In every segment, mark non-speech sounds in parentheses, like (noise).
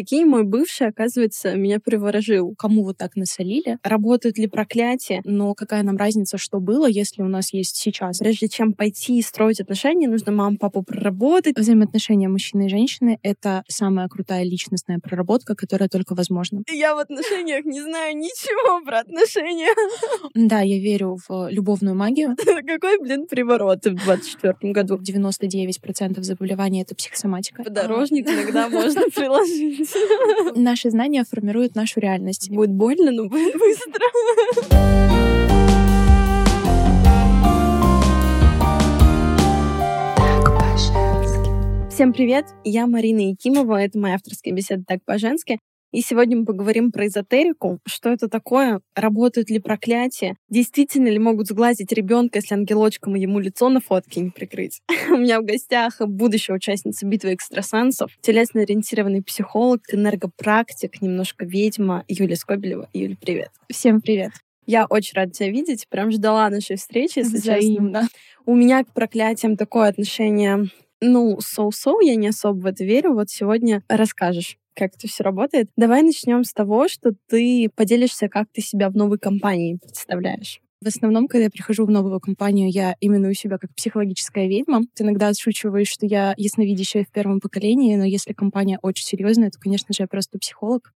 Прикинь, мой бывший, оказывается, меня приворожил. Кому вот так насолили? Работают ли проклятие? Но какая нам разница, что было, если у нас есть сейчас? Прежде чем пойти и строить отношения, нужно маму, папу проработать. Взаимоотношения мужчины и женщины — это самая крутая личностная проработка, которая только возможна. Я в отношениях не знаю ничего про отношения. (laughs) Да, я верю в любовную магию. (laughs) Какой, блин, приворот в 24 году. 99% заболеваний — это психосоматика. Подорожник иногда (laughs) можно приложить. (laughs) Наши знания формируют нашу реальность. Будет больно, но будет быстро. Всем привет! Я Марина Якимова, это моя авторская беседа «Так по-женски». И сегодня мы поговорим про эзотерику, что это такое, работают ли проклятия, действительно ли могут сглазить ребенка, если ангелочком ему лицо на фотке не прикрыть. (laughs) У меня в гостях будущая участница битвы экстрасенсов, телесно-ориентированный психолог, энергопрактик, немножко ведьма Юлия Скобелева. Юля, привет. Всем привет. Я очень рада тебя видеть, прям ждала нашей встречи, если Взаимно. честно. У меня к проклятиям такое отношение ну, соу-соу, я не особо в это верю. Вот сегодня расскажешь как это все работает. Давай начнем с того, что ты поделишься, как ты себя в новой компании представляешь. В основном, когда я прихожу в новую компанию, я именую себя как психологическая ведьма. Ты иногда отшучиваешь, что я ясновидящая в первом поколении, но если компания очень серьезная, то, конечно же, я просто психолог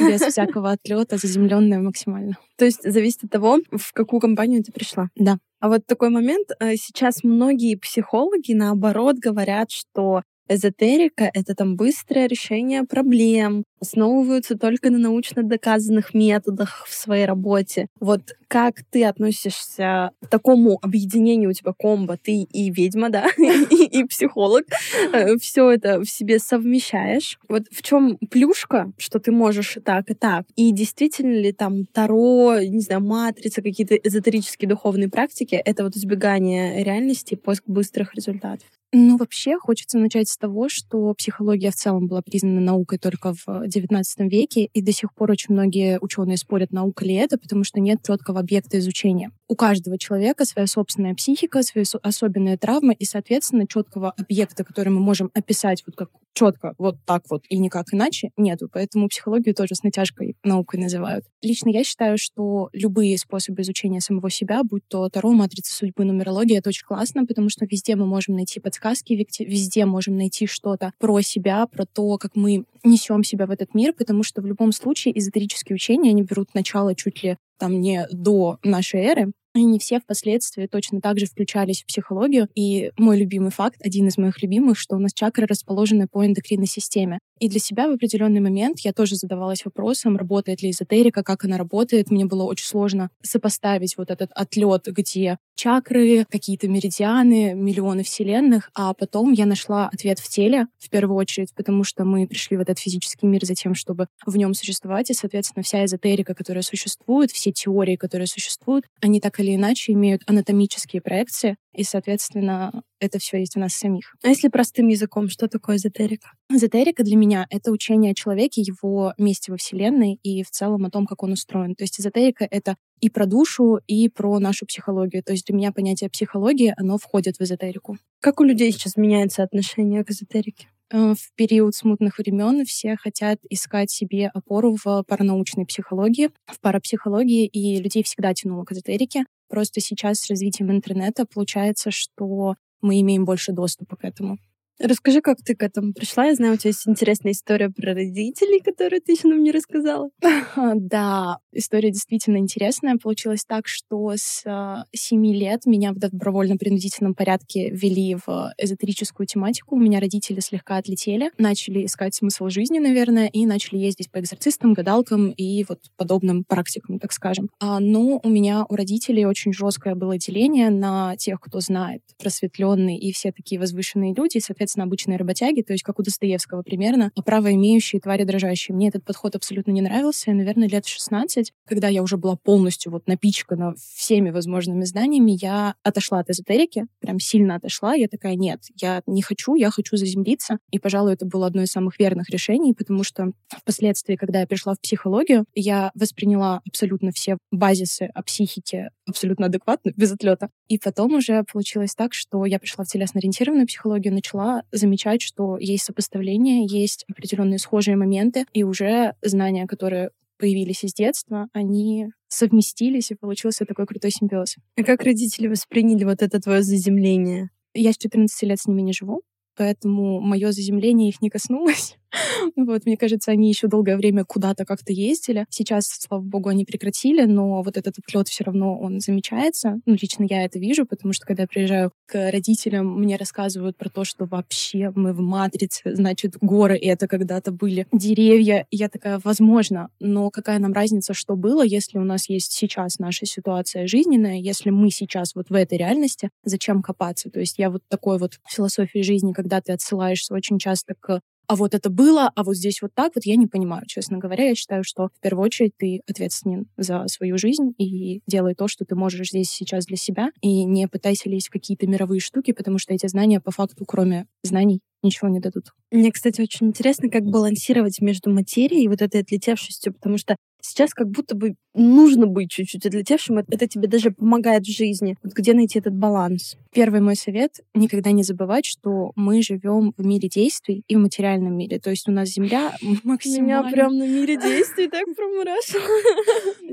без (laughs) всякого отлета, заземленная максимально. То есть зависит от того, в какую компанию ты пришла. Да. А вот такой момент. Э, сейчас многие психологи, наоборот, говорят, что эзотерика — это там быстрое решение проблем, основываются только на научно доказанных методах в своей работе. Вот как ты относишься к такому объединению у тебя комбо? Ты и ведьма, да, (laughs) и, психолог. Э, Все это в себе совмещаешь. Вот в чем плюшка, что ты можешь так и так? И действительно ли там Таро, не знаю, матрица, какие-то эзотерические духовные практики — это вот избегание реальности и поиск быстрых результатов? Ну, вообще, хочется начать с того, что психология в целом была признана наукой только в XIX веке, и до сих пор очень многие ученые спорят, наука ли это, потому что нет четкого объекта изучения. У каждого человека своя собственная психика, свои особенные травмы, и, соответственно, четкого объекта, который мы можем описать вот как четко, вот так вот и никак иначе, нету. Поэтому психологию тоже с натяжкой наукой называют. Лично я считаю, что любые способы изучения самого себя, будь то Таро, матрица судьбы, нумерология, это очень классно, потому что везде мы можем найти подсказки, везде можем найти что-то про себя, про то, как мы несем себя в этот мир, потому что в любом случае эзотерические учения, они берут начало чуть ли там не до нашей эры, и не все впоследствии точно так же включались в психологию. И мой любимый факт, один из моих любимых, что у нас чакры расположены по эндокринной системе. И для себя в определенный момент я тоже задавалась вопросом, работает ли эзотерика, как она работает. Мне было очень сложно сопоставить вот этот отлет, где чакры, какие-то меридианы, миллионы вселенных, а потом я нашла ответ в теле, в первую очередь, потому что мы пришли в этот физический мир за тем, чтобы в нем существовать, и, соответственно, вся эзотерика, которая существует, все теории, которые существуют, они так или иначе имеют анатомические проекции, и, соответственно, это все есть у нас самих. А если простым языком, что такое эзотерика? Эзотерика для меня — это учение о человеке, его месте во Вселенной и в целом о том, как он устроен. То есть эзотерика — это и про душу, и про нашу психологию. То есть для меня понятие психологии, оно входит в эзотерику. Как у людей сейчас меняется отношение к эзотерике? Э, в период смутных времен все хотят искать себе опору в паранаучной психологии, в парапсихологии, и людей всегда тянуло к эзотерике. Просто сейчас с развитием интернета получается, что мы имеем больше доступа к этому. Расскажи, как ты к этому пришла. Я знаю, у тебя есть интересная история про родителей, которую ты еще нам не рассказала. (laughs) Да, история действительно интересная. Получилось так, что с а, семи лет меня в добровольно-принудительном порядке ввели в эзотерическую тематику. У меня родители слегка отлетели, начали искать смысл жизни, наверное, и начали ездить по экзорцистам, гадалкам и вот подобным практикам, так скажем. А, но у меня, у родителей очень жесткое было деление на тех, кто знает, просветленные и все такие возвышенные люди, соответственно, соответственно, обычные работяги, то есть как у Достоевского примерно, а право имеющие твари дрожащие. Мне этот подход абсолютно не нравился, и, наверное, лет 16, когда я уже была полностью вот напичкана всеми возможными знаниями, я отошла от эзотерики, прям сильно отошла. Я такая, нет, я не хочу, я хочу заземлиться. И, пожалуй, это было одно из самых верных решений, потому что впоследствии, когда я пришла в психологию, я восприняла абсолютно все базисы о психике абсолютно адекватно, без отлета. И потом уже получилось так, что я пришла в телесно-ориентированную психологию, начала замечать, что есть сопоставление, есть определенные схожие моменты, и уже знания, которые появились из детства, они совместились, и получился такой крутой симбиоз. А как родители восприняли вот это твое заземление? Я с 14 лет с ними не живу, поэтому мое заземление их не коснулось. (laughs) Вот, мне кажется, они еще долгое время куда-то как-то ездили. Сейчас, слава богу, они прекратили, но вот этот отлет все равно он замечается. Ну, лично я это вижу, потому что когда я приезжаю к родителям, мне рассказывают про то, что вообще мы в матрице, значит, горы это когда-то были, деревья. И я такая, возможно, но какая нам разница, что было, если у нас есть сейчас наша ситуация жизненная, если мы сейчас вот в этой реальности, зачем копаться? То есть я вот такой вот философии жизни, когда ты отсылаешься очень часто к а вот это было, а вот здесь вот так вот, я не понимаю, честно говоря. Я считаю, что в первую очередь ты ответственен за свою жизнь и делай то, что ты можешь здесь сейчас для себя, и не пытайся лезть в какие-то мировые штуки, потому что эти знания по факту, кроме знаний, ничего не дадут. Мне, кстати, очень интересно, как балансировать между материей и вот этой отлетевшестью, потому что сейчас как будто бы нужно быть чуть-чуть отлетевшим. Это тебе даже помогает в жизни. Вот где найти этот баланс? Первый мой совет — никогда не забывать, что мы живем в мире действий и в материальном мире. То есть у нас Земля (laughs) максимально... Меня прям на мире действий так промурашило.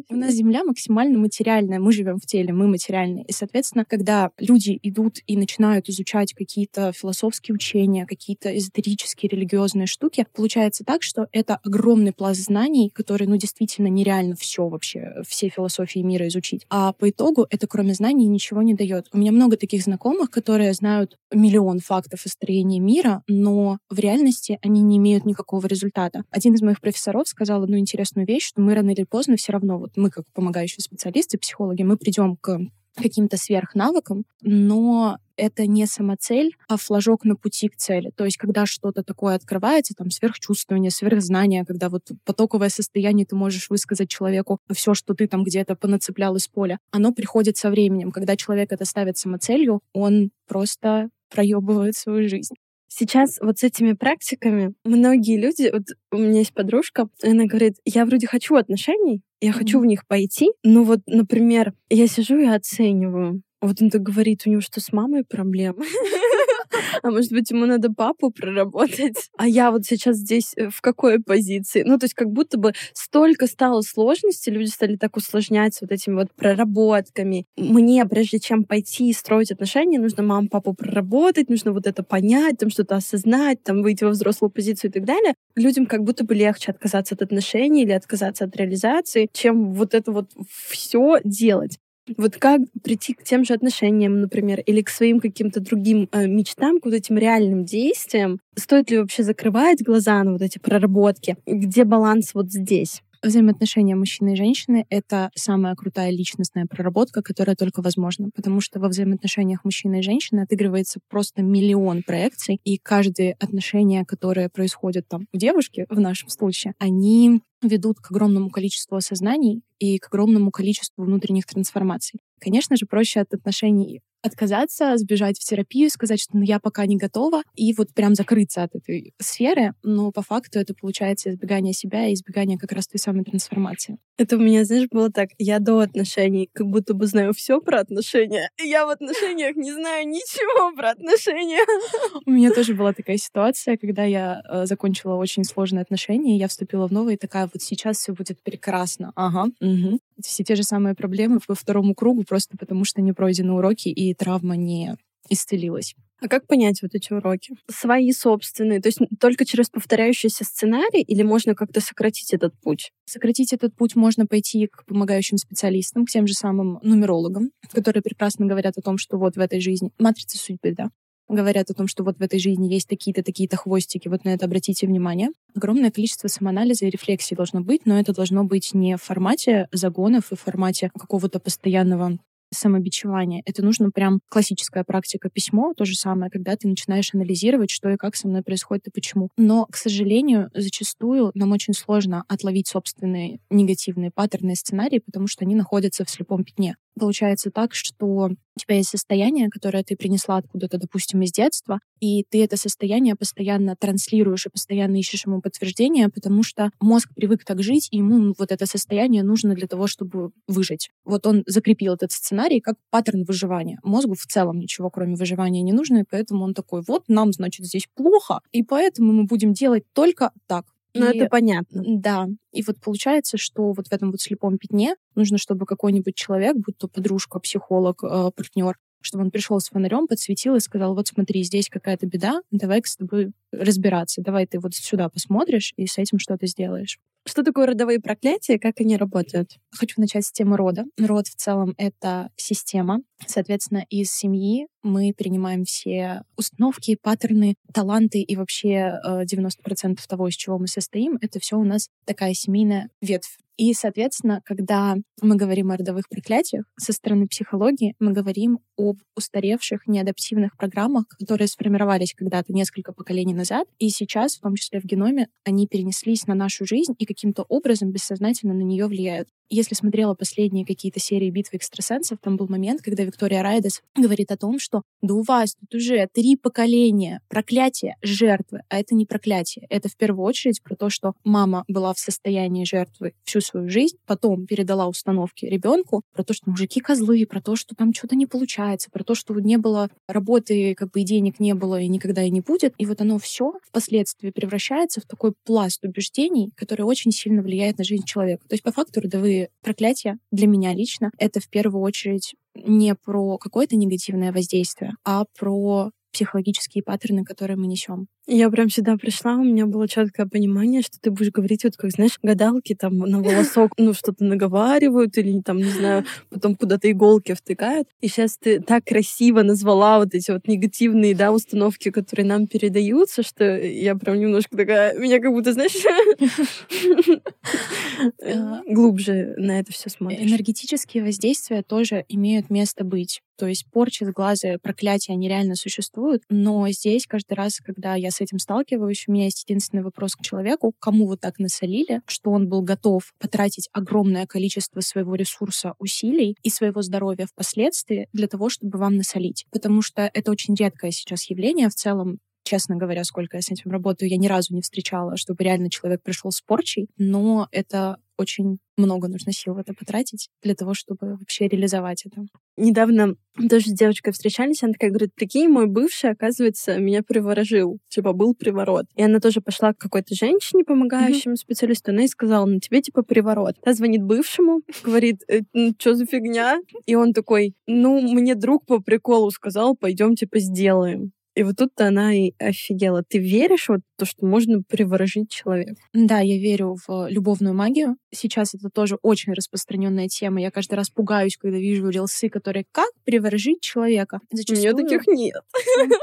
(laughs) У нас Земля максимально материальная. Мы живем в теле, мы материальные. И, соответственно, когда люди идут и начинают изучать какие-то философские учения, какие-то эзотерические, религиозные штуки, получается так, что это огромный пласт знаний, который, ну, действительно нереально все вообще, все философии мира изучить. А по итогу это, кроме знаний, ничего не дает. У меня много таких знакомых, которые знают миллион фактов о строении мира, но в реальности они не имеют никакого результата. Один из моих профессоров сказал одну интересную вещь, что мы рано или поздно все равно, вот мы как помогающие специалисты, психологи, мы придем к каким-то сверхнавыкам, но это не самоцель, а флажок на пути к цели. То есть, когда что-то такое открывается, там, сверхчувствование, сверхзнание, когда вот потоковое состояние, ты можешь высказать человеку все, что ты там где-то понацеплял из поля, оно приходит со временем. Когда человек это ставит самоцелью, он просто проебывает свою жизнь. Сейчас вот с этими практиками многие люди, вот у меня есть подружка, она говорит, я вроде хочу отношений, я mm-hmm. хочу в них пойти, но вот, например, я сижу и оцениваю. Вот он так говорит, у него что с мамой проблемы? (laughs) (laughs) а может быть, ему надо папу проработать. А я вот сейчас здесь э, в какой позиции? Ну, то есть как будто бы столько стало сложностей, люди стали так усложнять вот этими вот проработками. Мне, прежде чем пойти и строить отношения, нужно маму, папу проработать, нужно вот это понять, там что-то осознать, там выйти во взрослую позицию и так далее. Людям как будто бы легче отказаться от отношений или отказаться от реализации, чем вот это вот все делать. Вот как прийти к тем же отношениям, например, или к своим каким-то другим э, мечтам, к вот этим реальным действиям? Стоит ли вообще закрывать глаза на вот эти проработки? Где баланс вот здесь? Взаимоотношения мужчины и женщины — это самая крутая личностная проработка, которая только возможна, потому что во взаимоотношениях мужчины и женщины отыгрывается просто миллион проекций, и каждое отношение, которое происходит там у девушки, в нашем случае, они ведут к огромному количеству осознаний и к огромному количеству внутренних трансформаций. Конечно же, проще от отношений отказаться, сбежать в терапию, сказать, что ну, я пока не готова, и вот прям закрыться от этой сферы, но по факту это получается избегание себя и избегание как раз той самой трансформации. Это у меня, знаешь, было так, я до отношений как будто бы знаю все про отношения, я в отношениях не знаю ничего про отношения. У меня тоже была такая ситуация, когда я э, закончила очень сложные отношения, я вступила в новые, такая вот сейчас все будет прекрасно. Ага, угу. Все те же самые проблемы по второму кругу, просто потому что не пройдены уроки, и травма не исцелилась. А как понять вот эти уроки? Свои собственные, то есть только через повторяющийся сценарий или можно как-то сократить этот путь? Сократить этот путь можно пойти к помогающим специалистам, к тем же самым нумерологам, которые прекрасно говорят о том, что вот в этой жизни матрица судьбы, да, говорят о том, что вот в этой жизни есть такие-то, такие-то хвостики, вот на это обратите внимание. Огромное количество самоанализа и рефлексии должно быть, но это должно быть не в формате загонов и в формате какого-то постоянного самобичевания. Это нужно прям классическая практика письмо, то же самое, когда ты начинаешь анализировать, что и как со мной происходит и почему. Но, к сожалению, зачастую нам очень сложно отловить собственные негативные паттерны и сценарии, потому что они находятся в слепом пятне. Получается так, что у тебя есть состояние, которое ты принесла откуда-то, допустим, из детства, и ты это состояние постоянно транслируешь и постоянно ищешь ему подтверждение, потому что мозг привык так жить, и ему вот это состояние нужно для того, чтобы выжить. Вот он закрепил этот сценарий как паттерн выживания. Мозгу в целом ничего, кроме выживания, не нужно, и поэтому он такой, вот нам, значит, здесь плохо, и поэтому мы будем делать только так. Ну, это понятно. Да. И вот получается, что вот в этом вот слепом пятне нужно, чтобы какой-нибудь человек, будь то подружка, психолог, э, партнер, чтобы он пришел с фонарем, подсветил и сказал, вот смотри, здесь какая-то беда, давай с тобой разбираться, давай ты вот сюда посмотришь и с этим что-то сделаешь. Что такое родовые проклятия, как они работают? Хочу начать с темы рода. Род в целом — это система. Соответственно, из семьи мы принимаем все установки, паттерны, таланты и вообще 90% э, того, из чего мы состоим, это все у нас такая семейная ветвь. И, соответственно, когда мы говорим о родовых проклятиях, со стороны психологии мы говорим об устаревших неадаптивных программах, которые сформировались когда-то несколько поколений назад, и сейчас, в том числе в геноме, они перенеслись на нашу жизнь и каким-то образом бессознательно на нее влияют. Если смотрела последние какие-то серии битвы экстрасенсов, там был момент, когда Виктория Райдес говорит о том, что да у вас тут уже три поколения проклятия жертвы, а это не проклятие. Это в первую очередь про то, что мама была в состоянии жертвы всю свою жизнь, потом передала установки ребенку про то, что мужики козлы, про то, что там что-то не получается, про то, что не было работы, как бы и денег не было и никогда и не будет. И вот оно все впоследствии превращается в такой пласт убеждений, который очень сильно влияет на жизнь человека. То есть по факту родовые проклятия для меня лично это в первую очередь не про какое-то негативное воздействие, а про психологические паттерны, которые мы несем. Я прям сюда пришла, у меня было четкое понимание, что ты будешь говорить, вот как, знаешь, гадалки там на волосок, ну, что-то наговаривают или там, не знаю, потом куда-то иголки втыкают. И сейчас ты так красиво назвала вот эти вот негативные, да, установки, которые нам передаются, что я прям немножко такая, меня как будто, знаешь, (laughs) глубже на это все смотришь. Энергетические воздействия тоже имеют место быть. То есть порчи, сглазы, проклятия, они реально существуют. Но здесь каждый раз, когда я с этим сталкиваюсь, у меня есть единственный вопрос к человеку, кому вы так насолили, что он был готов потратить огромное количество своего ресурса, усилий и своего здоровья впоследствии для того, чтобы вам насолить. Потому что это очень редкое сейчас явление в целом честно говоря, сколько я с этим работаю, я ни разу не встречала, чтобы реально человек пришел с порчей, но это очень много нужно сил в это потратить для того, чтобы вообще реализовать это. Недавно тоже с девочкой встречались, она такая говорит, прикинь, мой бывший, оказывается, меня приворожил, типа был приворот. И она тоже пошла к какой-то женщине, помогающему mm-hmm. специалисту, она ей сказала, ну тебе типа приворот. Та звонит бывшему, говорит, э, ну, что за фигня? И он такой, ну мне друг по приколу сказал, пойдем типа сделаем. И вот тут-то она и офигела. Ты веришь вот то, что можно приворожить человека? Да, я верю в любовную магию. Сейчас это тоже очень распространенная тема. Я каждый раз пугаюсь, когда вижу рилсы, которые как приворожить человека. Зачастую... У меня таких нет.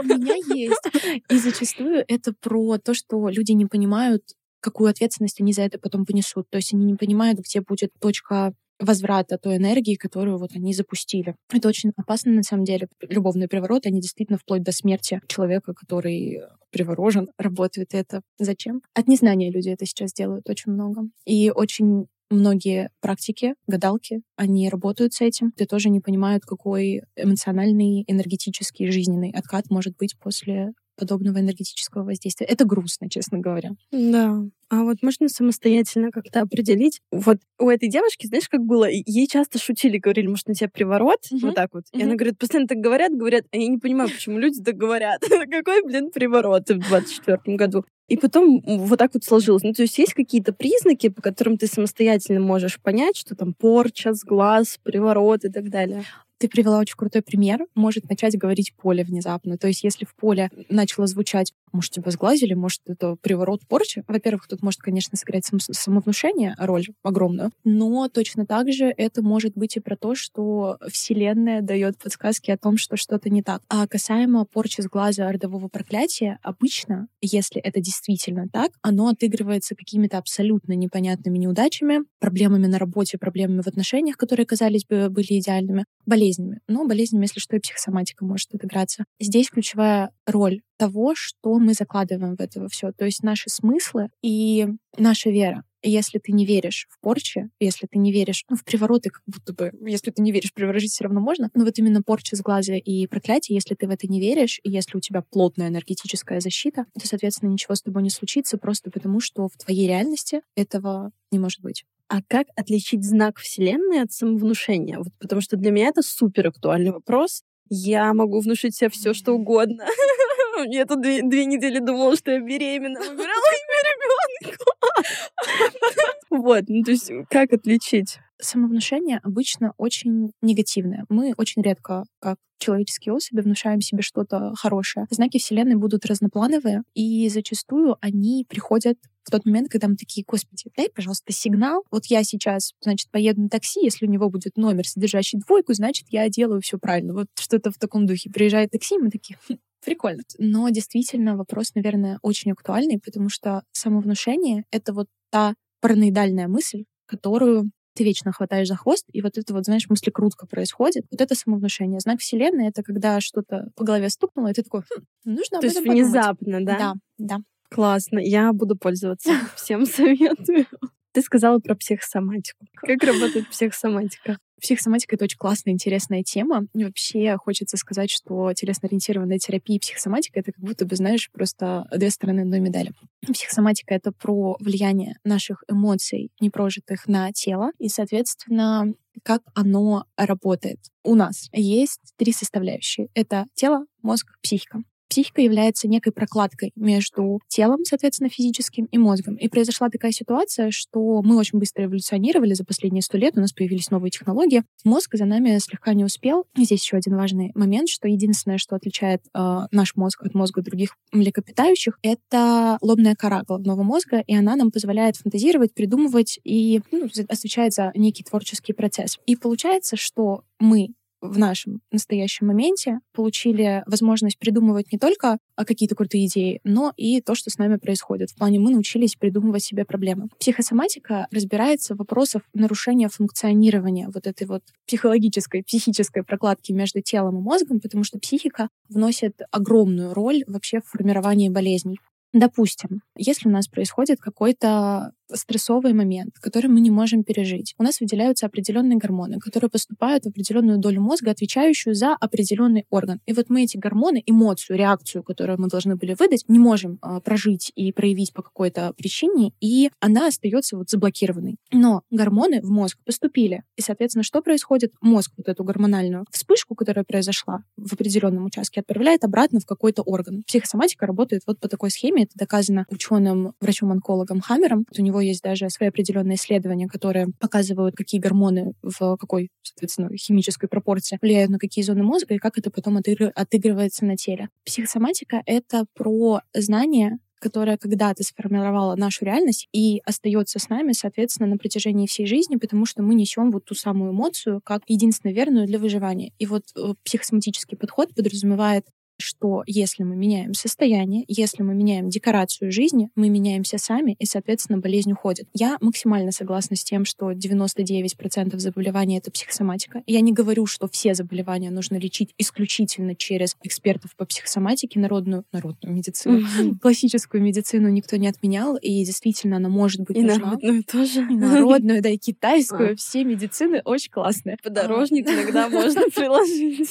У меня есть. И зачастую это про то, что люди не понимают, какую ответственность они за это потом понесут. То есть они не понимают, где будет точка возврата той энергии, которую вот они запустили. Это очень опасно на самом деле. Любовные привороты, они действительно вплоть до смерти человека, который приворожен, работают. это зачем? От незнания люди это сейчас делают очень много. И очень многие практики, гадалки, они работают с этим. Ты тоже не понимают, какой эмоциональный, энергетический, жизненный откат может быть после подобного энергетического воздействия. Это грустно, честно говоря. Да. А вот можно самостоятельно как-то определить? Вот у этой девушки, знаешь, как было? Ей часто шутили, говорили, может, на тебя приворот? Uh-huh. Вот так вот. Uh-huh. И она говорит, постоянно так говорят, говорят, а я не понимаю, почему люди так говорят. (laughs) Какой, блин, приворот в 24 году? И потом вот так вот сложилось. Ну, то есть есть какие-то признаки, по которым ты самостоятельно можешь понять, что там порча, сглаз, приворот и так далее. Ты привела очень крутой пример. Может начать говорить поле внезапно. То есть если в поле начало звучать может, тебя сглазили, может, это приворот порчи. Во-первых, тут может, конечно, сыграть сам самовнушение роль огромную, но точно так же это может быть и про то, что Вселенная дает подсказки о том, что что-то не так. А касаемо порчи с глаза родового проклятия, обычно, если это действительно так, оно отыгрывается какими-то абсолютно непонятными неудачами, проблемами на работе, проблемами в отношениях, которые, казались бы, были идеальными, болезнями. Но болезнями, если что, и психосоматика может отыграться. Здесь ключевая роль того, что мы закладываем в это все. То есть наши смыслы и наша вера. Если ты не веришь в порчи, если ты не веришь, ну, в привороты, как будто бы, если ты не веришь, приворожить все равно можно, но вот именно порча с глаза и проклятие, если ты в это не веришь, и если у тебя плотная энергетическая защита, то, соответственно, ничего с тобой не случится просто потому, что в твоей реальности этого не может быть. А как отличить знак Вселенной от самовнушения? Вот потому что для меня это супер актуальный вопрос. Я могу внушить себе все, что угодно. (laughs) (laughs) Я тут две, две недели думала, что я беременна. Выбирала имя ребенка. (laughs) Вот, ну то есть как отличить? Самовнушение обычно очень негативное. Мы очень редко, как человеческие особи, внушаем себе что-то хорошее. Знаки Вселенной будут разноплановые, и зачастую они приходят в тот момент, когда мы такие, господи, дай, пожалуйста, сигнал. Вот я сейчас, значит, поеду на такси, если у него будет номер, содержащий двойку, значит, я делаю все правильно. Вот что-то в таком духе. Приезжает такси, мы такие, хм, прикольно. Но действительно вопрос, наверное, очень актуальный, потому что самовнушение — это вот та параноидальная мысль, которую ты вечно хватаешь за хвост, и вот это вот, знаешь, мыслекрутка происходит. Вот это самовнушение. Знак Вселенной — это когда что-то по голове стукнуло, и ты такой, хм, нужно То есть внезапно, да? Да, да. Классно. Я буду пользоваться. (laughs) Всем советую. Ты сказала про психосоматику. Как работает психосоматика? Психосоматика — это очень классная, интересная тема. И вообще хочется сказать, что телесно-ориентированная терапия и психосоматика — это как будто бы, знаешь, просто две стороны одной медали. Психосоматика — это про влияние наших эмоций, непрожитых на тело, и, соответственно, как оно работает. У нас есть три составляющие. Это тело, мозг, психика психика является некой прокладкой между телом, соответственно, физическим и мозгом. И произошла такая ситуация, что мы очень быстро эволюционировали за последние сто лет, у нас появились новые технологии. Мозг за нами слегка не успел. здесь еще один важный момент, что единственное, что отличает э, наш мозг от мозга других млекопитающих, это лобная кора головного мозга, и она нам позволяет фантазировать, придумывать и ну, отвечает за некий творческий процесс. И получается, что мы в нашем настоящем моменте получили возможность придумывать не только а, какие-то крутые идеи, но и то, что с нами происходит. В плане мы научились придумывать себе проблемы. Психосоматика разбирается в вопросах нарушения функционирования вот этой вот психологической, психической прокладки между телом и мозгом, потому что психика вносит огромную роль вообще в формировании болезней. Допустим, если у нас происходит какой-то стрессовый момент, который мы не можем пережить. У нас выделяются определенные гормоны, которые поступают в определенную долю мозга, отвечающую за определенный орган. И вот мы эти гормоны, эмоцию, реакцию, которую мы должны были выдать, не можем э, прожить и проявить по какой-то причине, и она остается вот заблокированной. Но гормоны в мозг поступили. И, соответственно, что происходит? Мозг вот эту гормональную вспышку, которая произошла в определенном участке, отправляет обратно в какой-то орган. Психосоматика работает вот по такой схеме. Это доказано ученым врачом-онкологом Хаммером. У него есть даже свои определенные исследования, которые показывают, какие гормоны в какой, соответственно, химической пропорции влияют на какие зоны мозга и как это потом отыгрывается на теле. Психосоматика — это про знание, которая когда-то сформировала нашу реальность и остается с нами, соответственно, на протяжении всей жизни, потому что мы несем вот ту самую эмоцию как единственно верную для выживания. И вот э, психосоматический подход подразумевает что если мы меняем состояние, если мы меняем декорацию жизни, мы меняемся сами, и, соответственно, болезнь уходит. Я максимально согласна с тем, что 99% заболеваний — это психосоматика. Я не говорю, что все заболевания нужно лечить исключительно через экспертов по психосоматике, народную, народную медицину. Mm-hmm. Классическую медицину никто не отменял, и действительно она может быть и нужна. народную тоже. И народную, да, и китайскую. А. Все медицины очень классные. Подорожник иногда можно (laughs) приложить.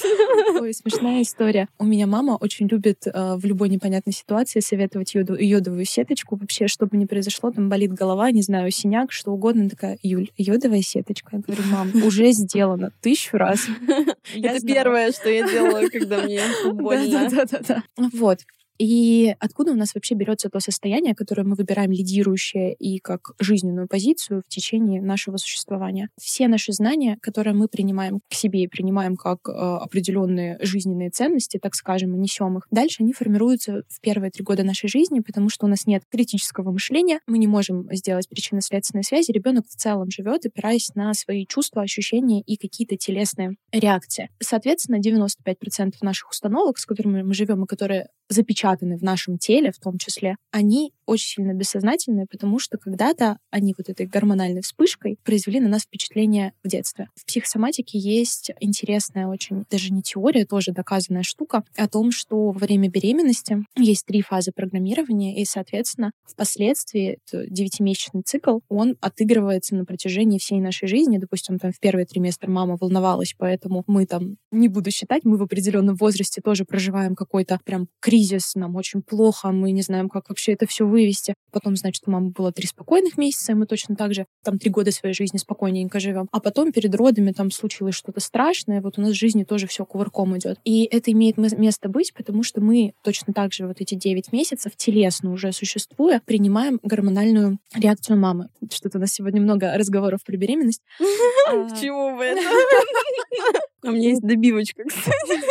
Ой, смешная история. У меня мама мама очень любит э, в любой непонятной ситуации советовать йоду, йодовую сеточку. Вообще, чтобы не произошло, там болит голова, не знаю, синяк, что угодно. такая, Юль, йодовая сеточка. Я говорю, мам, (laughs) уже сделано тысячу раз. (laughs) Это первое, что я делала, когда мне (laughs) больно. Да-да-да. Вот. И откуда у нас вообще берется то состояние, которое мы выбираем лидирующее и как жизненную позицию в течение нашего существования? Все наши знания, которые мы принимаем к себе и принимаем как э, определенные жизненные ценности, так скажем, и несем их, дальше они формируются в первые три года нашей жизни, потому что у нас нет критического мышления, мы не можем сделать причинно-следственной связи, ребенок в целом живет, опираясь на свои чувства, ощущения и какие-то телесные реакции. Соответственно, 95% наших установок, с которыми мы живем и которые запечатаны в нашем теле в том числе, они очень сильно бессознательные, потому что когда-то они вот этой гормональной вспышкой произвели на нас впечатление в детстве. В психосоматике есть интересная очень, даже не теория, тоже доказанная штука о том, что во время беременности есть три фазы программирования, и, соответственно, впоследствии девятимесячный цикл, он отыгрывается на протяжении всей нашей жизни. Допустим, там в первый триместр мама волновалась, поэтому мы там, не буду считать, мы в определенном возрасте тоже проживаем какой-то прям кризис, нам очень плохо, мы не знаем, как вообще это все вывести. Потом, значит, у мамы было три спокойных месяца, и мы точно так же там три года своей жизни спокойненько живем. А потом перед родами там случилось что-то страшное, вот у нас в жизни тоже все кувырком идет. И это имеет место быть, потому что мы точно так же вот эти 9 месяцев телесно уже существуя, принимаем гормональную реакцию мамы. Что-то у нас сегодня много разговоров про беременность. (laughs) Почему вы это? (laughs) У меня есть добивочка, кстати.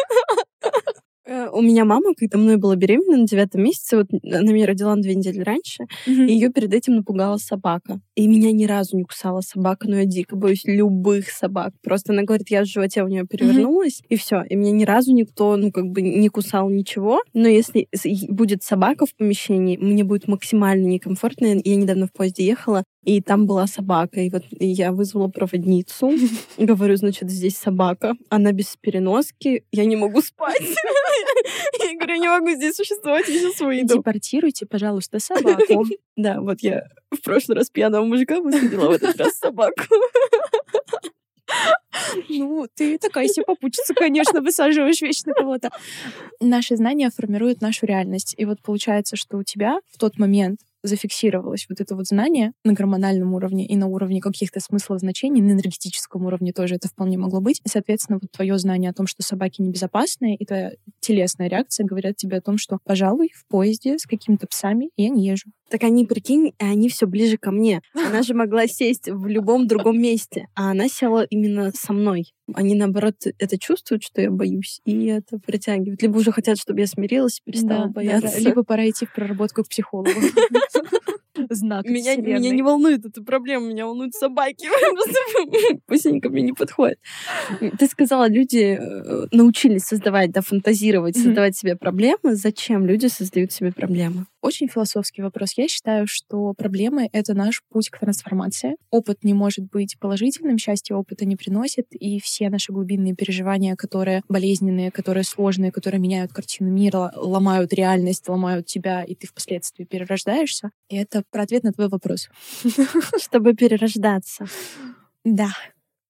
(laughs) Э, у меня мама, когда мной была беременна на девятом месяце, вот она меня родила на две недели раньше, mm-hmm. и ее перед этим напугала собака. И меня ни разу не кусала собака, но я дико боюсь любых собак. Просто она говорит, я в животе у нее перевернулась, mm-hmm. и все. И меня ни разу никто, ну, как бы не кусал ничего. Но если будет собака в помещении, мне будет максимально некомфортно. Я недавно в поезде ехала, и там была собака. И вот я вызвала проводницу. (laughs) Говорю, значит, здесь собака. Она без переноски. Я не могу спать. (laughs) Я говорю, не могу здесь существовать, я сейчас выйду. Депортируйте, пожалуйста, собаку. (laughs) Да, вот я в прошлый раз пьяного мужика высадила, в этот раз собаку. Ну, ты такая себе попутчица, конечно, высаживаешь вечно кого-то. Наши знания формируют нашу реальность. И вот получается, что у тебя в тот момент зафиксировалось вот это вот знание на гормональном уровне и на уровне каких-то смыслов значений, на энергетическом уровне тоже это вполне могло быть. И, соответственно, вот твое знание о том, что собаки небезопасные, и твоя телесная реакция говорят тебе о том, что, пожалуй, в поезде с какими-то псами я не езжу. Так они, прикинь, они все ближе ко мне. (laughs) Она же могла сесть в любом другом месте, а она села именно со мной. Они, наоборот, это чувствуют, что я боюсь, и это притягивают. Либо уже хотят, чтобы я смирилась и перестала да, бояться. Да, либо пора идти в проработку к психологу. (laughs) знак меня, меня не волнует эта проблема, меня волнуют собаки. Пусть они ко мне не подходят. Ты сказала, люди э, научились создавать, да, фантазировать, создавать себе проблемы. Зачем люди создают себе проблемы? Очень философский вопрос. Я считаю, что проблемы — это наш путь к трансформации. Опыт не может быть положительным, счастье опыта не приносит, и все наши глубинные переживания, которые болезненные, которые сложные, которые меняют картину мира, ломают реальность, ломают тебя, и ты впоследствии перерождаешься, и это про ответ на твой вопрос. (laughs) Чтобы перерождаться. Да.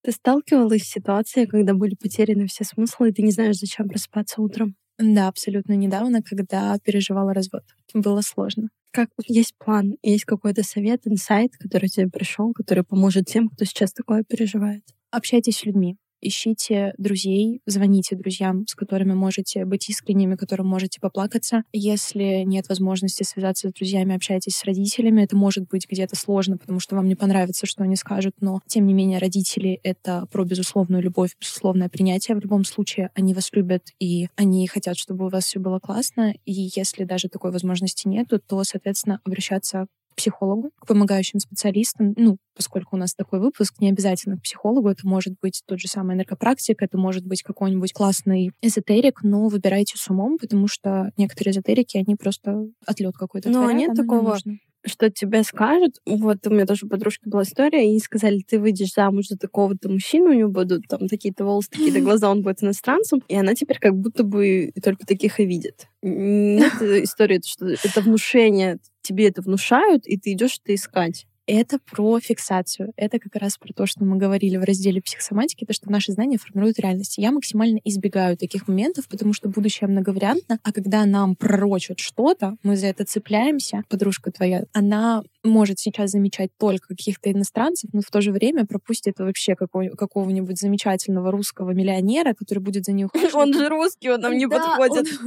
Ты сталкивалась с ситуацией, когда были потеряны все смыслы, и ты не знаешь, зачем просыпаться утром? Да, абсолютно недавно, когда переживала развод. Было сложно. Как есть план, есть какой-то совет, инсайт, который тебе пришел, который поможет тем, кто сейчас такое переживает? Общайтесь с людьми ищите друзей, звоните друзьям, с которыми можете быть искренними, которым можете поплакаться. Если нет возможности связаться с друзьями, общайтесь с родителями. Это может быть где-то сложно, потому что вам не понравится, что они скажут, но тем не менее родители — это про безусловную любовь, безусловное принятие. В любом случае они вас любят, и они хотят, чтобы у вас все было классно. И если даже такой возможности нет, то, соответственно, обращаться психологу, к помогающим специалистам. Ну, поскольку у нас такой выпуск, не обязательно к психологу. Это может быть тот же самый энергопрактик, это может быть какой-нибудь классный эзотерик, но выбирайте с умом, потому что некоторые эзотерики, они просто отлет какой-то Но творят, нет такого что тебе скажут. Вот у меня тоже подружка была история, и сказали, ты выйдешь замуж за такого-то мужчину, у него будут там такие-то волосы, (laughs) такие-то глаза, он будет иностранцем, и она теперь как будто бы только таких и видит. Нет истории, что это внушение, тебе это внушают, и ты идешь это искать это про фиксацию. Это как раз про то, что мы говорили в разделе психосоматики, то, что наши знания формируют реальность. Я максимально избегаю таких моментов, потому что будущее многовариантно, а когда нам пророчат что-то, мы за это цепляемся. Подружка твоя, она может сейчас замечать только каких-то иностранцев, но в то же время пропустит вообще какого-нибудь замечательного русского миллионера, который будет за нее (laughs) Он же русский, он нам не подходит. (laughs)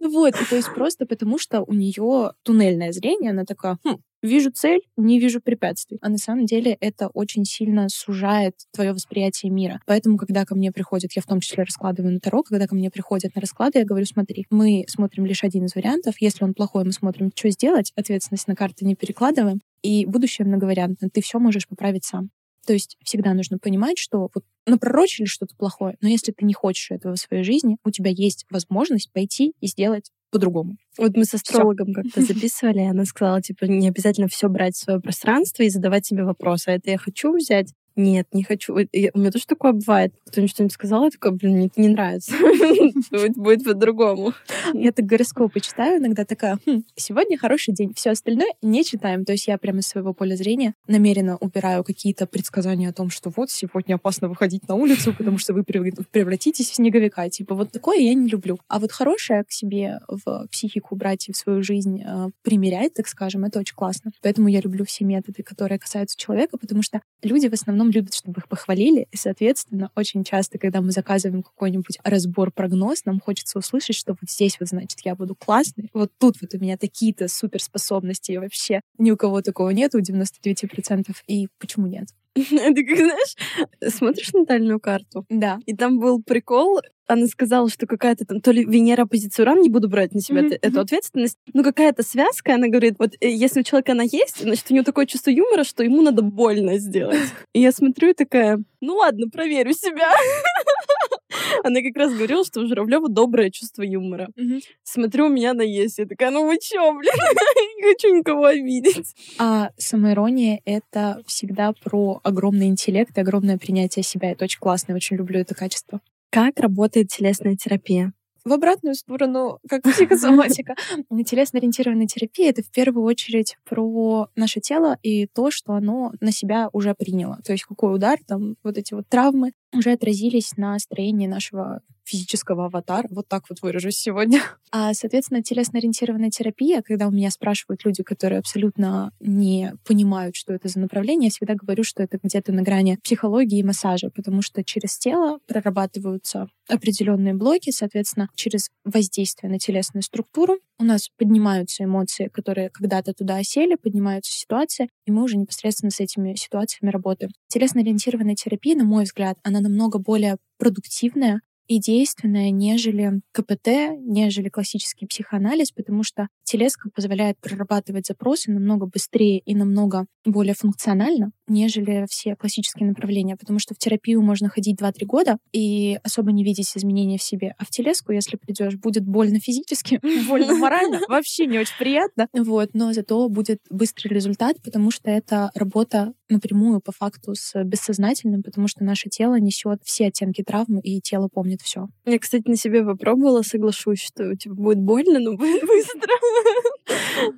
Вот, то есть просто потому, что у нее туннельное зрение, она такая, хм, вижу цель, не вижу препятствий. А на самом деле это очень сильно сужает твое восприятие мира. Поэтому, когда ко мне приходят, я в том числе раскладываю на Таро, когда ко мне приходят на расклады, я говорю, смотри, мы смотрим лишь один из вариантов. Если он плохой, мы смотрим, что сделать, ответственность на карты не перекладываем. И будущее многовариантно. Ты все можешь поправить сам. То есть всегда нужно понимать, что вот напророчили что-то плохое, но если ты не хочешь этого в своей жизни, у тебя есть возможность пойти и сделать по-другому. Вот мы с астрологом как-то (laughs) записывали, и она сказала, типа, не обязательно все брать в свое пространство и задавать себе вопросы. А это я хочу взять, нет, не хочу. Я, у меня тоже такое бывает. Кто-нибудь что-нибудь сказал, я такая, блин, мне это не нравится. (laughs) Будет по-другому. Я так гороскопы читаю, иногда такая, «Хм, сегодня хороший день, все остальное не читаем. То есть я прямо из своего поля зрения намеренно убираю какие-то предсказания о том, что вот сегодня опасно выходить на улицу, потому что вы превратитесь в снеговика. Типа вот такое я не люблю. А вот хорошее к себе в психику брать и в свою жизнь э, примерять, так скажем, это очень классно. Поэтому я люблю все методы, которые касаются человека, потому что люди в основном основном любят, чтобы их похвалили. И, соответственно, очень часто, когда мы заказываем какой-нибудь разбор, прогноз, нам хочется услышать, что вот здесь вот, значит, я буду классный, вот тут вот у меня такие-то суперспособности, и вообще ни у кого такого нет, у 99%. И почему нет? (laughs) Ты как знаешь, смотришь натальную карту? Да. И там был прикол, она сказала, что какая-то там, то ли Венера позиция Уран, не буду брать на себя mm-hmm. эту ответственность, но какая-то связка, она говорит, вот э, если у человека она есть, значит, у него такое чувство юмора, что ему надо больно сделать. И я смотрю и такая, ну ладно, проверю себя. (laughs) Она как раз говорила, что у Журавлева доброе чувство юмора. Угу. Смотрю, у меня она есть. Я такая, ну вы чё, блин? (laughs) Не хочу никого обидеть. А самоирония — это всегда про огромный интеллект и огромное принятие себя. Это очень классно, я очень люблю это качество. Как работает телесная терапия? в обратную сторону, как психосоматика. (laughs) Телесно-ориентированная терапия — это в первую очередь про наше тело и то, что оно на себя уже приняло. То есть какой удар, там вот эти вот травмы уже отразились на строении нашего физического аватара, вот так вот выражусь сегодня. (laughs) А, соответственно, телесно-ориентированная терапия, когда у меня спрашивают люди, которые абсолютно не понимают, что это за направление, я всегда говорю, что это где-то на грани психологии и массажа, потому что через тело прорабатываются определенные блоки, соответственно, через воздействие на телесную структуру у нас поднимаются эмоции, которые когда-то туда осели, поднимаются ситуации, и мы уже непосредственно с этими ситуациями работаем. Телесно-ориентированная терапия, на мой взгляд, она намного более продуктивная, и действенная, нежели КПТ, нежели классический психоанализ, потому что телеска позволяет прорабатывать запросы намного быстрее и намного более функционально, нежели все классические направления, потому что в терапию можно ходить 2-3 года и особо не видеть изменения в себе, а в телеску, если придешь, будет больно физически, (laughs) больно (laughs) морально, вообще не очень приятно, вот, но зато будет быстрый результат, потому что это работа напрямую по факту с бессознательным, потому что наше тело несет все оттенки травмы, и тело помнит все. Я, кстати, на себе попробовала, соглашусь, что типа, будет больно, но (laughs) будет быстро.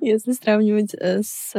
Если сравнивать э, с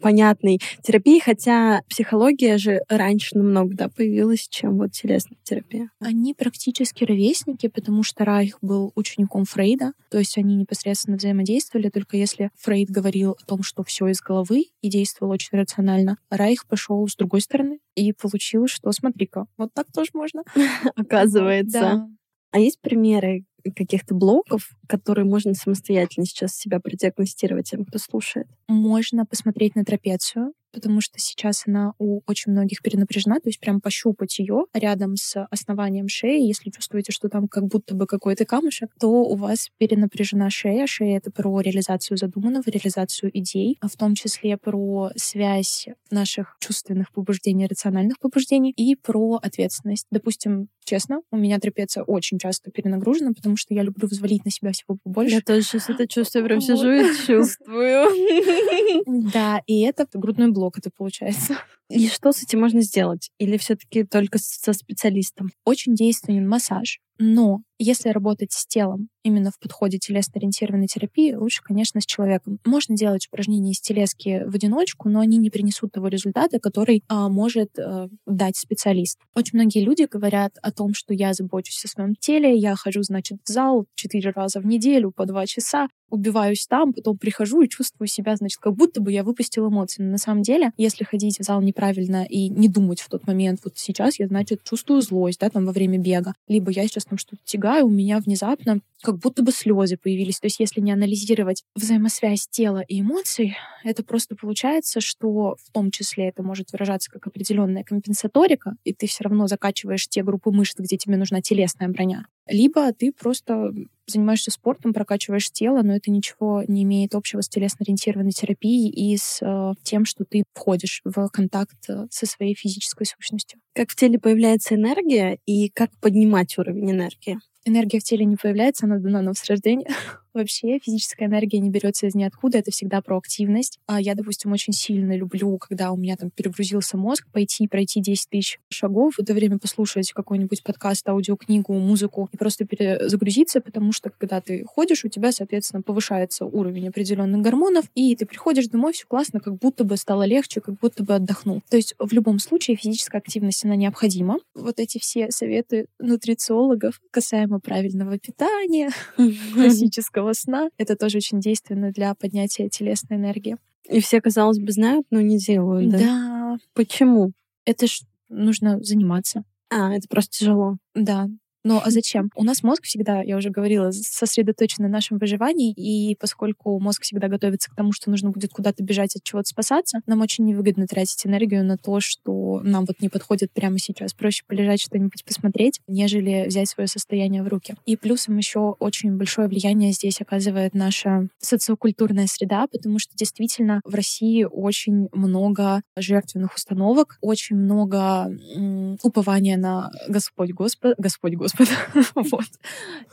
понятной терапии, хотя психология же раньше намного да, появилась, чем вот телесная терапия. Они практически ровесники, потому что Райх был учеником Фрейда, то есть они непосредственно взаимодействовали, только если Фрейд говорил о том, что все из головы и действовал очень рационально, Райх пошел с другой стороны и получилось, что смотри-ка, вот так тоже можно. (laughs) Оказывается. А есть примеры каких-то блоков, которые можно самостоятельно сейчас себя продиагностировать тем, кто слушает? Можно посмотреть на трапецию, потому что сейчас она у очень многих перенапряжена, то есть прям пощупать ее рядом с основанием шеи, если чувствуете, что там как будто бы какой-то камушек, то у вас перенапряжена шея. Шея — это про реализацию задуманного, реализацию идей, а в том числе про связь наших чувственных побуждений, рациональных побуждений и про ответственность. Допустим, честно, у меня трапеция очень часто перенагружена, потому что я люблю взвалить на себя всего побольше. Я тоже сейчас это чувствую, прям сижу и чувствую. (laughs) Да, и это грудной блок блок это получается. И что с этим можно сделать? Или все-таки только со специалистом? Очень действенен массаж. Но если работать с телом именно в подходе телесно-ориентированной терапии, лучше, конечно, с человеком. Можно делать упражнения из телески в одиночку, но они не принесут того результата, который а, может а, дать специалист. Очень многие люди говорят о том, что я забочусь о своем теле, я хожу, значит, в зал четыре раза в неделю по два часа, убиваюсь там, потом прихожу и чувствую себя, значит, как будто бы я выпустил эмоции. Но на самом деле, если ходить в зал неправильно и не думать в тот момент, вот сейчас я, значит, чувствую злость, да, там во время бега, либо я сейчас там что-то тягаю, у меня внезапно как будто бы слезы появились. То есть если не анализировать взаимосвязь тела и эмоций, это просто получается, что в том числе это может выражаться как определенная компенсаторика, и ты все равно закачиваешь те группы мышц, где тебе нужна телесная броня. Либо ты просто занимаешься спортом, прокачиваешь тело, но это ничего не имеет общего с телесно-ориентированной терапией и с э, тем, что ты входишь в контакт э, со своей физической сущностью. Как в теле появляется энергия и как поднимать уровень энергии? энергия в теле не появляется, она дана нам с рождения. Вообще физическая энергия не берется из ниоткуда, это всегда про активность. А я, допустим, очень сильно люблю, когда у меня там перегрузился мозг, пойти пройти 10 тысяч шагов, в это время послушать какой-нибудь подкаст, аудиокнигу, музыку и просто перезагрузиться, потому что когда ты ходишь, у тебя, соответственно, повышается уровень определенных гормонов, и ты приходишь домой, все классно, как будто бы стало легче, как будто бы отдохнул. То есть в любом случае физическая активность, она необходима. Вот эти все советы нутрициологов касаемо правильного питания, (laughs) классического сна, это тоже очень действенно для поднятия телесной энергии. И все, казалось бы, знают, но не делают, да? Да. Почему? Это ж нужно заниматься. А, это просто тяжело. Да. Ну а зачем? У нас мозг всегда, я уже говорила, сосредоточен на нашем выживании, и поскольку мозг всегда готовится к тому, что нужно будет куда-то бежать, от чего-то спасаться, нам очень невыгодно тратить энергию на то, что нам вот не подходит прямо сейчас. Проще полежать что-нибудь посмотреть, нежели взять свое состояние в руки. И плюсом еще очень большое влияние здесь оказывает наша социокультурная среда, потому что действительно в России очень много жертвенных установок, очень много м, упования на Господь Господь, Господь Господь, Господа. (laughs) вот.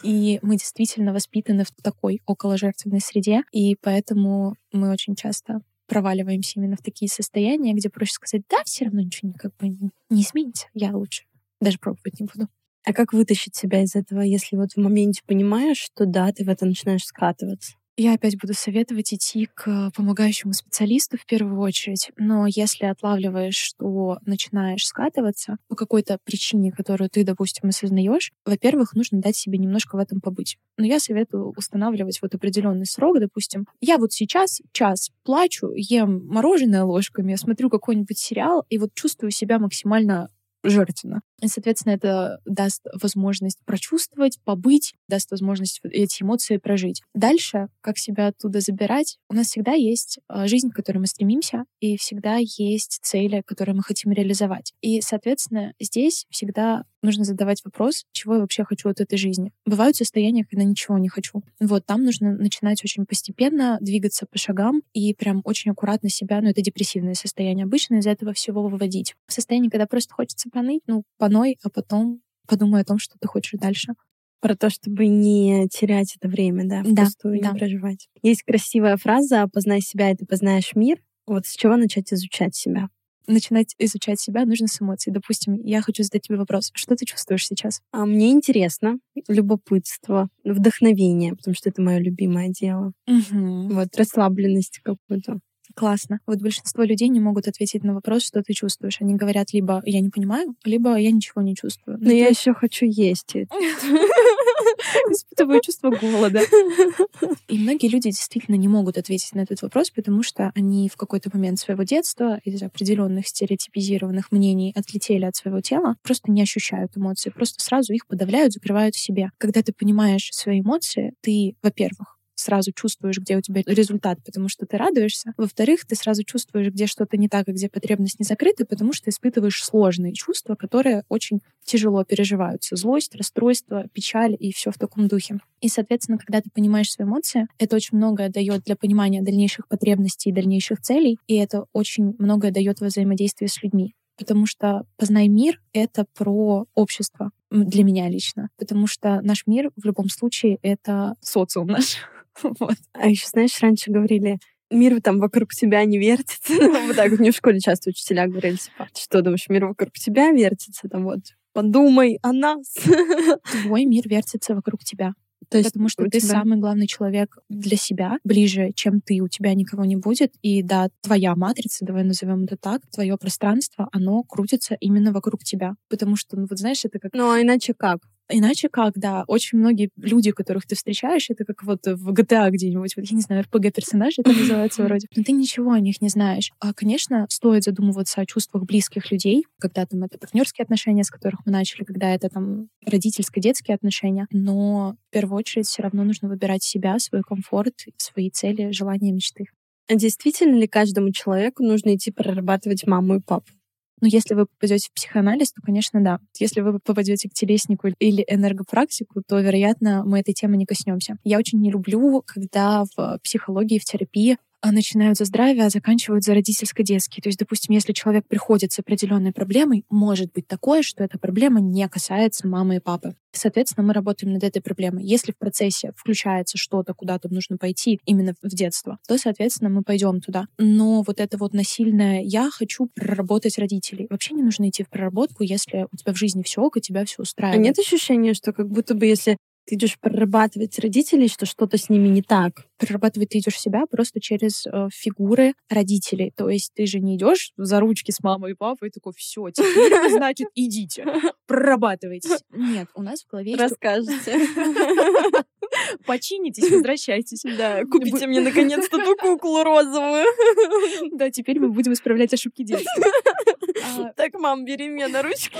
И мы действительно воспитаны в такой околожертвенной среде, и поэтому мы очень часто проваливаемся именно в такие состояния, где проще сказать, да, все равно ничего как бы не изменится, я лучше даже пробовать не буду. А как вытащить себя из этого, если вот в моменте понимаешь, что да, ты в это начинаешь скатываться? Я опять буду советовать идти к помогающему специалисту в первую очередь, но если отлавливаешь, что начинаешь скатываться по какой-то причине, которую ты, допустим, осознаешь, во-первых, нужно дать себе немножко в этом побыть. Но я советую устанавливать вот определенный срок, допустим, я вот сейчас час плачу, ем мороженое ложками, смотрю какой-нибудь сериал и вот чувствую себя максимально жертвенно. И, соответственно, это даст возможность прочувствовать, побыть, даст возможность эти эмоции прожить. Дальше, как себя оттуда забирать, у нас всегда есть а, жизнь, к которой мы стремимся, и всегда есть цели, которые мы хотим реализовать. И, соответственно, здесь всегда нужно задавать вопрос, чего я вообще хочу от этой жизни. Бывают состояния, когда ничего не хочу. Вот там нужно начинать очень постепенно двигаться по шагам и прям очень аккуратно себя, ну это депрессивное состояние обычно, из этого всего выводить. В состоянии, когда просто хочется поныть, ну, поной, а потом подумай о том, что ты хочешь дальше. Про то, чтобы не терять это время, да, да, пустую, да. не проживать. Есть красивая фраза «Познай себя, и ты познаешь мир». Вот с чего начать изучать себя? Начинать изучать себя нужно с эмоций. Допустим, я хочу задать тебе вопрос. Что ты чувствуешь сейчас? А мне интересно, любопытство, вдохновение, потому что это мое любимое дело. Угу. Вот, расслабленность какую-то. Классно. Вот большинство людей не могут ответить на вопрос, что ты чувствуешь. Они говорят либо я не понимаю, либо я ничего не чувствую. Но ну, я еще хочу есть. (laughs) Испытываю чувство голода. И многие люди действительно не могут ответить на этот вопрос, потому что они в какой-то момент своего детства из определенных стереотипизированных мнений отлетели от своего тела, просто не ощущают эмоции, просто сразу их подавляют, закрывают в себе. Когда ты понимаешь свои эмоции, ты, во-первых, сразу чувствуешь, где у тебя результат, потому что ты радуешься. Во-вторых, ты сразу чувствуешь, где что-то не так, и где потребность не закрыта, потому что испытываешь сложные чувства, которые очень тяжело переживаются. Злость, расстройство, печаль и все в таком духе. И, соответственно, когда ты понимаешь свои эмоции, это очень многое дает для понимания дальнейших потребностей и дальнейших целей, и это очень многое дает во с людьми потому что «Познай мир» — это про общество для меня лично, потому что наш мир в любом случае — это социум наш. (laughs) Вот. А еще, знаешь, раньше говорили, мир там вокруг тебя не вертится. (laughs) вот так вот мне в школе часто учителя говорили, типа, что думаешь, мир вокруг тебя вертится? Там вот, подумай о нас. (laughs) Твой мир вертится вокруг тебя. То есть Потому что ты тебя... самый главный человек для себя, ближе, чем ты, у тебя никого не будет. И да, твоя матрица, давай назовем это так, твое пространство, оно крутится именно вокруг тебя. Потому что, ну вот знаешь, это как... Ну а иначе как? Иначе как, да. Очень многие люди, которых ты встречаешь, это как вот в GTA где-нибудь, вот, я не знаю, RPG-персонажи это называется вроде. Но ты ничего о них не знаешь. А, конечно, стоит задумываться о чувствах близких людей, когда там это партнерские отношения, с которых мы начали, когда это там родительско-детские отношения. Но в первую очередь все равно нужно выбирать себя, свой комфорт, свои цели, желания, мечты. А действительно ли каждому человеку нужно идти прорабатывать маму и папу? Но если вы попадете в психоанализ, то, конечно, да. Если вы попадете к телеснику или энергопрактику, то, вероятно, мы этой темы не коснемся. Я очень не люблю, когда в психологии, в терапии начинают за здравие, а заканчивают за родительско-детский. То есть, допустим, если человек приходит с определенной проблемой, может быть такое, что эта проблема не касается мамы и папы. Соответственно, мы работаем над этой проблемой. Если в процессе включается что-то, куда-то нужно пойти именно в детство, то, соответственно, мы пойдем туда. Но вот это вот насильное «я хочу проработать родителей». Вообще не нужно идти в проработку, если у тебя в жизни все ок, и тебя все устраивает. А нет ощущения, что как будто бы если ты идешь прорабатывать родителей, что что-то с ними не так. Прорабатывать ты идешь себя просто через э, фигуры родителей. То есть ты же не идешь за ручки с мамой и папой и такой, все, теперь значит (laughs) идите, прорабатывайте. Нет, у нас в голове Расскажете. (laughs) Починитесь, возвращайтесь. Да, купите мне наконец-то ту куклу розовую. (laughs) Да, теперь мы будем исправлять ошибки детства. А, так, мам, бери меня на ручки.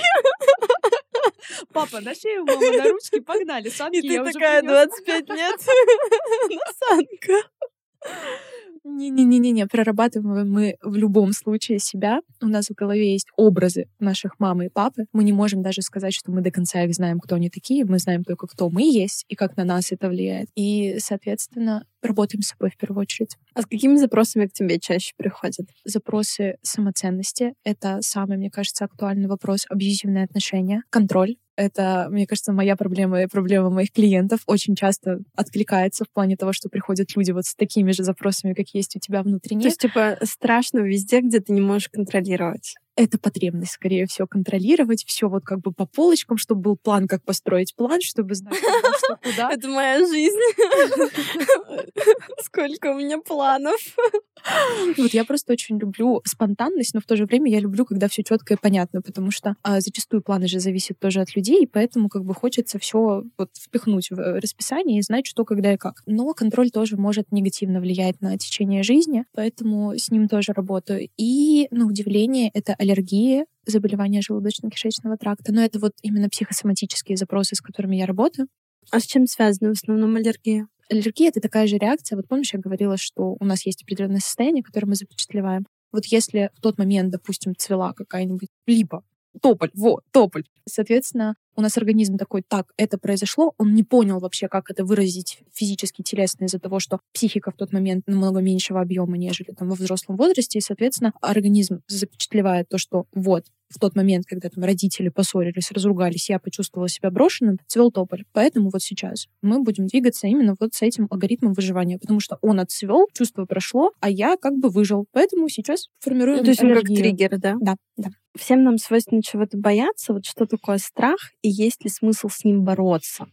(laughs) Папа, на шею мама на ручки, погнали, (laughs) санки И ты такая, принёс. 25 лет, (laughs) на санках. Не-не-не-не, прорабатываем мы в любом случае себя. У нас в голове есть образы наших мамы и папы. Мы не можем даже сказать, что мы до конца их знаем, кто они такие. Мы знаем только, кто мы есть и как на нас это влияет. И, соответственно, работаем с собой в первую очередь. А с какими запросами к тебе чаще приходят? Запросы самоценности — это самый, мне кажется, актуальный вопрос. Абьюзивные отношения, контроль. Это, мне кажется, моя проблема и проблема моих клиентов очень часто откликается в плане того, что приходят люди вот с такими же запросами, как есть у тебя внутренне. То есть, типа, страшно везде, где ты не можешь контролировать. Это потребность, скорее всего, контролировать все вот как бы по полочкам, чтобы был план, как построить план, чтобы знать, что (laughs) куда. Это моя жизнь. (laughs) Сколько у меня планов. Вот я просто очень люблю спонтанность, но в то же время я люблю, когда все четко и понятно, потому что а, зачастую планы же зависят тоже от людей, и поэтому как бы хочется все вот впихнуть в э, расписание и знать, что, когда и как. Но контроль тоже может негативно влиять на течение жизни, поэтому с ним тоже работаю. И, на удивление, это аллергия, заболевания желудочно-кишечного тракта. Но это вот именно психосоматические запросы, с которыми я работаю. А с чем связана в основном аллергия? Аллергия — это такая же реакция. Вот помнишь, я говорила, что у нас есть определенное состояние, которое мы запечатлеваем. Вот если в тот момент, допустим, цвела какая-нибудь липа, тополь, вот, тополь. Соответственно, у нас организм такой, так, это произошло, он не понял вообще, как это выразить физически, телесно из-за того, что психика в тот момент намного меньшего объема, нежели там во взрослом возрасте, и, соответственно, организм запечатлевает то, что вот, в тот момент, когда там родители поссорились, разругались, я почувствовала себя брошенным, цвел тополь. Поэтому вот сейчас мы будем двигаться именно вот с этим алгоритмом выживания, потому что он отцвел, чувство прошло, а я как бы выжил. Поэтому сейчас формируем Ну, То есть он как аллергию. триггер, да? Да, да. Всем нам свойственно чего-то бояться. Вот что такое страх и есть ли смысл с ним бороться?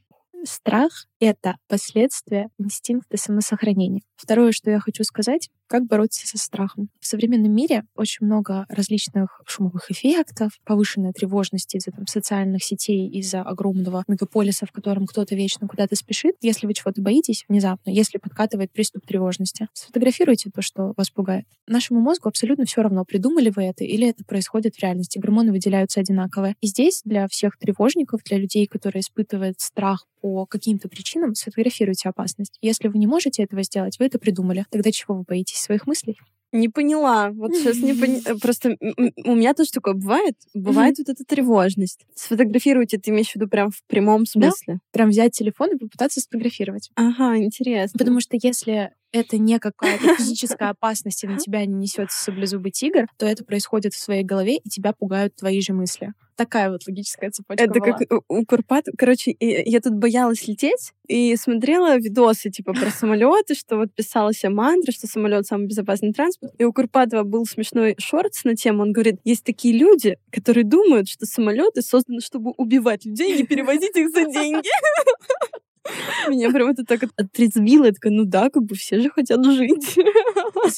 Страх — это последствия инстинкта самосохранения. Второе, что я хочу сказать, как бороться со страхом. В современном мире очень много различных шумовых эффектов, повышенной тревожности из-за там, социальных сетей, из-за огромного мегаполиса, в котором кто-то вечно куда-то спешит. Если вы чего-то боитесь внезапно, если подкатывает приступ тревожности, сфотографируйте то, что вас пугает. Нашему мозгу абсолютно все равно, придумали вы это или это происходит в реальности. Гормоны выделяются одинаковые. И здесь для всех тревожников, для людей, которые испытывают страх по каким-то причинам, сфотографируйте опасность. Если вы не можете этого сделать, вы это придумали. Тогда чего вы боитесь? Своих мыслей? Не поняла. Вот сейчас не поняла. (laughs) Просто у меня тоже такое бывает. Бывает вот эта тревожность. Сфотографируйте, ты имеешь в виду прям в прямом смысле? Прям взять телефон и попытаться сфотографировать. Ага, интересно. Потому что если это не какая-то (laughs) физическая опасность, и на тебя не несется саблезубый тигр, то это происходит в своей голове, и тебя пугают твои же мысли. Такая вот логическая цепочка Это была. как у, Курпат. Короче, я тут боялась лететь и смотрела видосы типа про (laughs) самолеты, что вот писала себе мантра, что самолет самый безопасный транспорт. И у Курпатова был смешной шортс на тему. Он говорит, есть такие люди, которые думают, что самолеты созданы, чтобы убивать людей и не перевозить их за (laughs) деньги. (laughs) Меня прям это так от- отрезвило. Я такая, ну да, как бы все же хотят жить.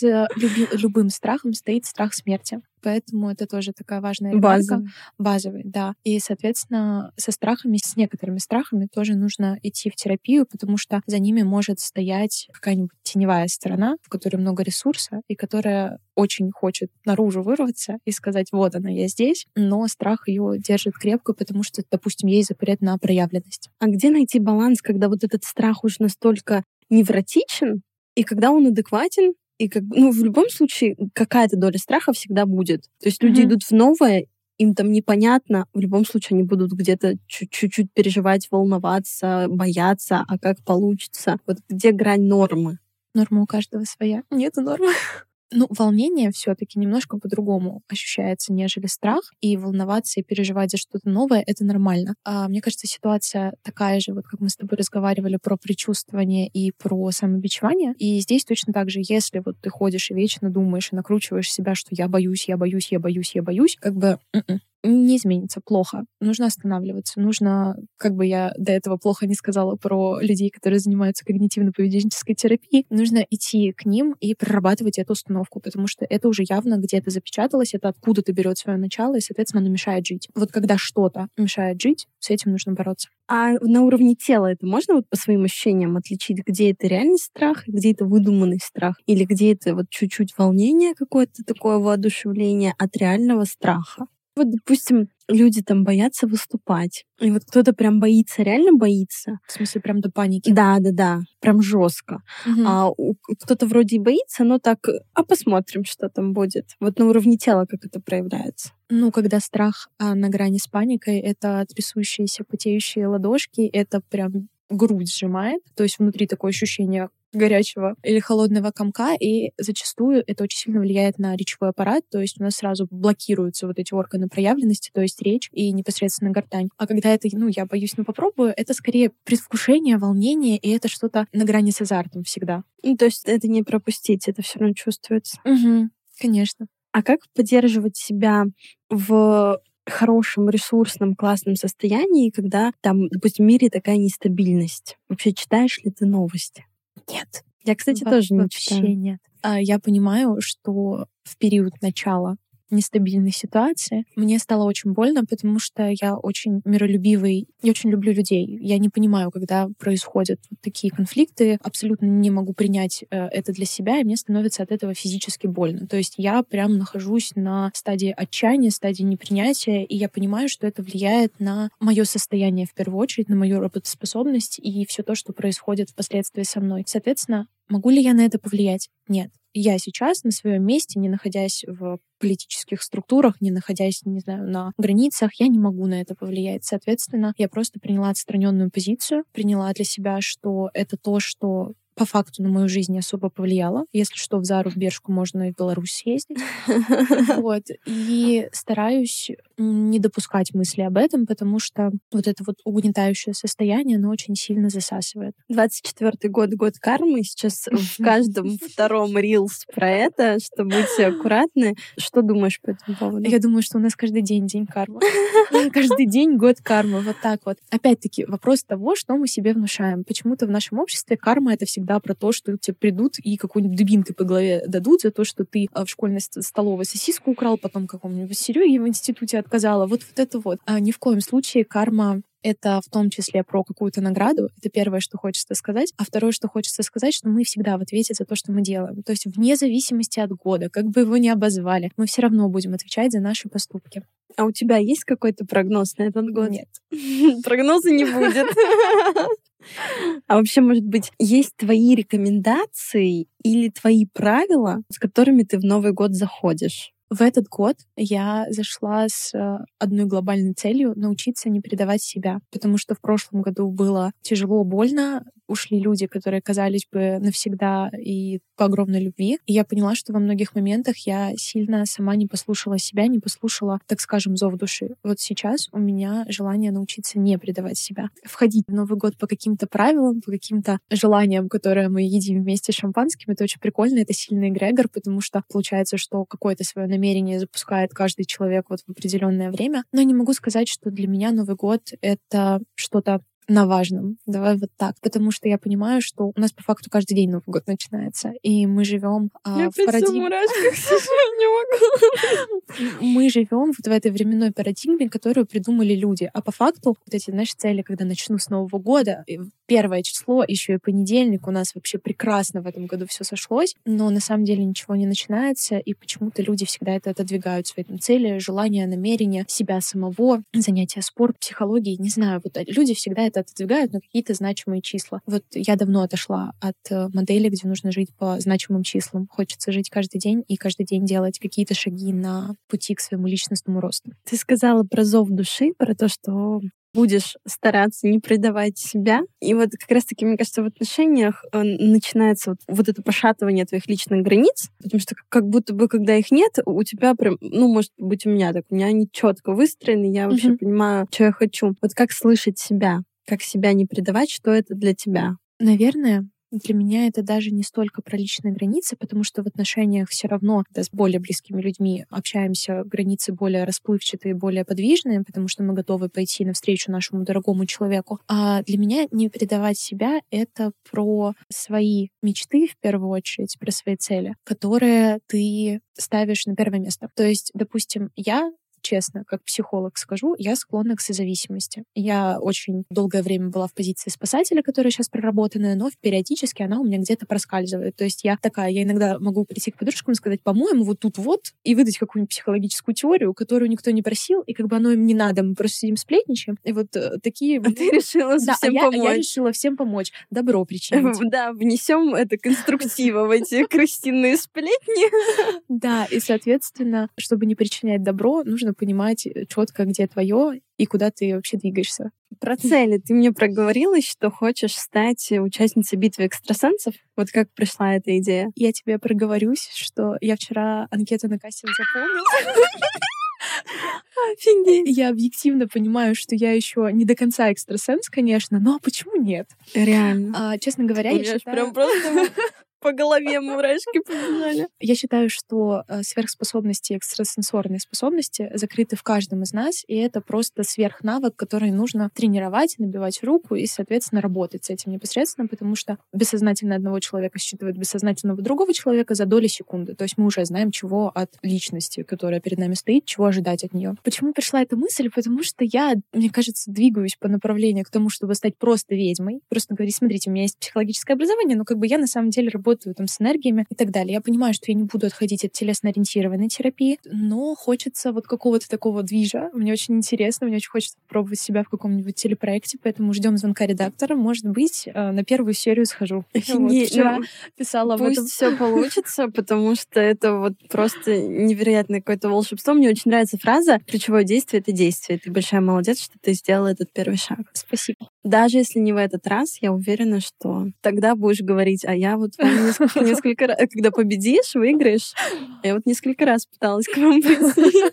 За люби- любым страхом стоит страх смерти. Поэтому это тоже такая важная ремарка. База. Базовый, да. И, соответственно, со страхами, с некоторыми страхами тоже нужно идти в терапию, потому что за ними может стоять какая-нибудь теневая сторона, в которой много ресурса, и которая очень хочет наружу вырваться и сказать, вот она, я здесь, но страх ее держит крепко, потому что, допустим, ей запрет на проявленность. А где найти баланс, когда вот этот страх уже настолько невротичен, и когда он адекватен, и как ну, в любом случае какая-то доля страха всегда будет. То есть люди Мгм. идут в новое, им там непонятно, в любом случае они будут где-то чуть- чуть-чуть переживать, волноваться, бояться, а как получится. Вот где грань нормы? Норма у каждого своя. Нету нормы. (laughs) Ну, волнение все-таки немножко по-другому ощущается, нежели страх. И волноваться и переживать за что-то новое — это нормально. А, мне кажется, ситуация такая же, вот как мы с тобой разговаривали про предчувствование и про самобичевание. И здесь точно так же, если вот ты ходишь и вечно думаешь и накручиваешь себя, что я боюсь, я боюсь, я боюсь, я боюсь, как бы м-м, не изменится, плохо. Нужно останавливаться. Нужно, как бы я до этого плохо не сказала про людей, которые занимаются когнитивно-поведенческой терапией, нужно идти к ним и прорабатывать эту установку, потому что это уже явно где-то запечаталось, это откуда-то берет свое начало, и, соответственно, оно мешает жить. Вот когда что-то мешает жить, с этим нужно бороться. А на уровне тела это можно вот по своим ощущениям отличить, где это реальный страх, где это выдуманный страх, или где это вот чуть-чуть волнение какое-то такое воодушевление от реального страха? Вот, допустим, люди там боятся выступать. И вот кто-то прям боится, реально боится. В смысле, прям до паники? Да, да, да. Прям жестко. Угу. А кто-то вроде и боится, но так, а посмотрим, что там будет. Вот на уровне тела как это проявляется. Ну, когда страх а, на грани с паникой, это трясущиеся, потеющие ладошки, это прям грудь сжимает, то есть внутри такое ощущение горячего или холодного комка, и зачастую это очень сильно влияет на речевой аппарат, то есть у нас сразу блокируются вот эти органы проявленности, то есть речь и непосредственно гортань. А когда это, ну, я боюсь, но попробую, это скорее предвкушение, волнение, и это что-то на грани с азартом всегда. Ну, то есть это не пропустить, это все равно чувствуется. Угу, конечно. А как поддерживать себя в хорошем, ресурсном, классном состоянии, когда там, допустим, в мире такая нестабильность? Вообще читаешь ли ты новости? Нет. Я, кстати, Во- тоже не вообще читаю. нет. А, я понимаю, что в период начала нестабильной ситуации. Мне стало очень больно, потому что я очень миролюбивый, я очень люблю людей. Я не понимаю, когда происходят такие конфликты, абсолютно не могу принять э, это для себя, и мне становится от этого физически больно. То есть я прям нахожусь на стадии отчаяния, стадии непринятия, и я понимаю, что это влияет на мое состояние в первую очередь, на мою работоспособность и все то, что происходит впоследствии со мной. Соответственно, могу ли я на это повлиять? Нет я сейчас на своем месте, не находясь в политических структурах, не находясь, не знаю, на границах, я не могу на это повлиять. Соответственно, я просто приняла отстраненную позицию, приняла для себя, что это то, что по факту на мою жизнь не особо повлияло. Если что, в Зару, в Бершку можно и в Беларусь съездить. (laughs) Вот. И стараюсь не допускать мысли об этом, потому что вот это вот угнетающее состояние, оно очень сильно засасывает. 24-й год, год кармы. Сейчас (laughs) в каждом втором рилс про это, что будьте аккуратны. Что думаешь по этому поводу? Я думаю, что у нас каждый день день кармы. Каждый день год кармы. Вот так вот. Опять-таки, вопрос того, что мы себе внушаем. Почему-то в нашем обществе карма — это всегда всегда про то, что тебе придут и какую-нибудь дубинкой по голове дадут за то, что ты а, в школьной столовой сосиску украл, потом какому-нибудь Сереге в институте отказала. Вот, вот это вот. А ни в коем случае карма это в том числе про какую-то награду. Это первое, что хочется сказать. А второе, что хочется сказать, что мы всегда в ответе за то, что мы делаем. То есть вне зависимости от года, как бы его ни обозвали, мы все равно будем отвечать за наши поступки. А у тебя есть какой-то прогноз на этот год? Нет. (laughs) Прогноза не будет. (laughs) А вообще, может быть, есть твои рекомендации или твои правила, с которыми ты в Новый год заходишь? В этот год я зашла с э, одной глобальной целью — научиться не предавать себя, потому что в прошлом году было тяжело, больно, ушли люди, которые казались бы навсегда и по огромной любви. И я поняла, что во многих моментах я сильно сама не послушала себя, не послушала, так скажем, зов души. Вот сейчас у меня желание научиться не предавать себя. Входить в Новый год по каким-то правилам, по каким-то желаниям, которые мы едим вместе с шампанским, это очень прикольно, это сильный эгрегор, потому что получается, что какое-то свое намерение запускает каждый человек вот в определенное время. Но не могу сказать, что для меня Новый год — это что-то на важном. Давай вот так. Потому что я понимаю, что у нас по факту каждый день Новый год начинается. И мы живем а, в парадигме... (laughs) Мы живем вот в этой временной парадигме, которую придумали люди. А по факту вот эти наши цели, когда начну с Нового года, первое число, еще и понедельник, у нас вообще прекрасно в этом году все сошлось, но на самом деле ничего не начинается, и почему-то люди всегда это отодвигают свои там, цели, желания, намерения, себя самого, занятия спорт, психологии, не знаю, вот люди всегда это отодвигают на какие-то значимые числа. Вот я давно отошла от э, модели, где нужно жить по значимым числам. Хочется жить каждый день и каждый день делать какие-то шаги на пути к своему личностному росту. Ты сказала про зов души, про то, что будешь стараться не предавать себя. И вот как раз-таки, мне кажется, в отношениях э, начинается вот, вот это пошатывание твоих личных границ, потому что как будто бы, когда их нет, у тебя прям, ну, может быть, у меня так, у меня они четко выстроены, я вообще mm-hmm. понимаю, что я хочу. Вот как слышать себя, как себя не предавать, что это для тебя? Наверное, для меня это даже не столько про личные границы, потому что в отношениях все равно да, с более близкими людьми общаемся, границы более расплывчатые, более подвижные, потому что мы готовы пойти навстречу нашему дорогому человеку. А для меня не предавать себя — это про свои мечты в первую очередь, про свои цели, которые ты ставишь на первое место. То есть, допустим, я честно, как психолог скажу, я склонна к созависимости. Я очень долгое время была в позиции спасателя, которая сейчас проработанная, но периодически она у меня где-то проскальзывает. То есть я такая, я иногда могу прийти к подружкам и сказать, по-моему, вот тут вот, и выдать какую-нибудь психологическую теорию, которую никто не просил, и как бы оно им не надо, мы просто сидим сплетничаем. И вот э, такие... (laughs) А ты решила да, всем а помочь. Я, я решила всем помочь. Добро причинить. (laughs) Да, внесем это конструктиво в эти (laughs) крысиные сплетни. Да, и, соответственно, чтобы не причинять добро, нужно понимать э, четко, где твое и куда ты вообще двигаешься. Про цели ты мне проговорилась, что хочешь стать участницей битвы экстрасенсов. Вот как пришла эта идея? Я тебе проговорюсь, что я вчера анкету на кастинг заполнила. (laughs) Офигеть. Я объективно понимаю, что я еще не до конца экстрасенс, конечно, но почему нет? Реально. А, честно говоря, я считаю... прям просто (laughs) по голове мурашки побежали. Я считаю, что э, сверхспособности, экстрасенсорные способности закрыты в каждом из нас, и это просто сверхнавык, который нужно тренировать, набивать руку и, соответственно, работать с этим непосредственно, потому что бессознательно одного человека считывает бессознательного другого человека за доли секунды. То есть мы уже знаем, чего от личности, которая перед нами стоит, чего ожидать от нее. Почему пришла эта мысль? Потому что я, мне кажется, двигаюсь по направлению к тому, чтобы стать просто ведьмой. Просто говорить, смотрите, у меня есть психологическое образование, но как бы я на самом деле работаю работаю там с энергиями и так далее. Я понимаю, что я не буду отходить от телесно-ориентированной терапии, но хочется вот какого-то такого движа. Мне очень интересно, мне очень хочется попробовать себя в каком-нибудь телепроекте, поэтому ждем звонка редактора. Может быть, э, на первую серию схожу. (laughs) Вот, вчера ну, писала об этом. все получится, (laughs) потому что это вот просто невероятное какое-то волшебство. Мне очень нравится фраза «ключевое действие — это действие». Ты большая молодец, что ты сделала этот первый шаг. Спасибо. Даже если не в этот раз, я уверена, что тогда будешь говорить, а я вот (laughs) несколько, несколько раз, когда победишь, выиграешь. Я вот несколько раз пыталась к вам прийти.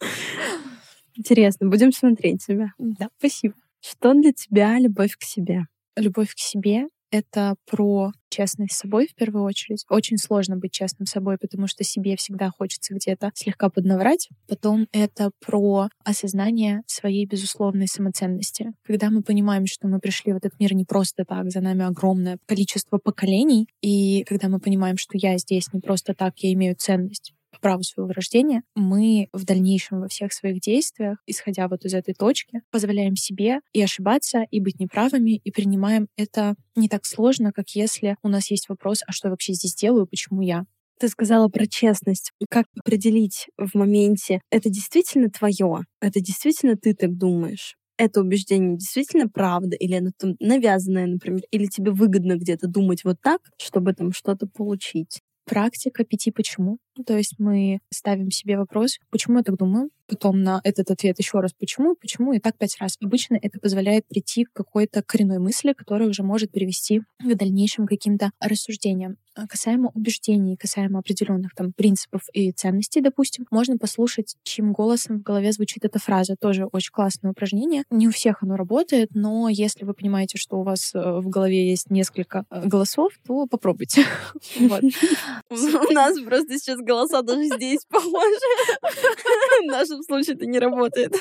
(laughs) Интересно, будем смотреть тебя. Да, спасибо. Что для тебя любовь к себе? Любовь к себе это про честность с собой в первую очередь. Очень сложно быть честным с собой, потому что себе всегда хочется где-то слегка поднаврать. Потом это про осознание своей безусловной самоценности. Когда мы понимаем, что мы пришли в этот мир не просто так, за нами огромное количество поколений, и когда мы понимаем, что я здесь не просто так, я имею ценность, праву своего рождения, мы в дальнейшем во всех своих действиях, исходя вот из этой точки, позволяем себе и ошибаться, и быть неправыми, и принимаем это не так сложно, как если у нас есть вопрос, а что я вообще здесь делаю, почему я? Ты сказала про честность. Как определить в моменте, это действительно твое, это действительно ты так думаешь? это убеждение действительно правда, или оно там навязанное, например, или тебе выгодно где-то думать вот так, чтобы там что-то получить практика пяти почему. То есть мы ставим себе вопрос, почему я так думаю, потом на этот ответ еще раз почему, почему и так пять раз. Обычно это позволяет прийти к какой-то коренной мысли, которая уже может привести к дальнейшим каким-то рассуждениям. А касаемо убеждений, касаемо определенных там принципов и ценностей, допустим, можно послушать, чьим голосом в голове звучит эта фраза. Тоже очень классное упражнение. Не у всех оно работает, но если вы понимаете, что у вас э, в голове есть несколько э, голосов, то попробуйте. (laughs) (laughs) У нас просто сейчас голоса даже здесь похожи. (laughs) В нашем случае это не работает.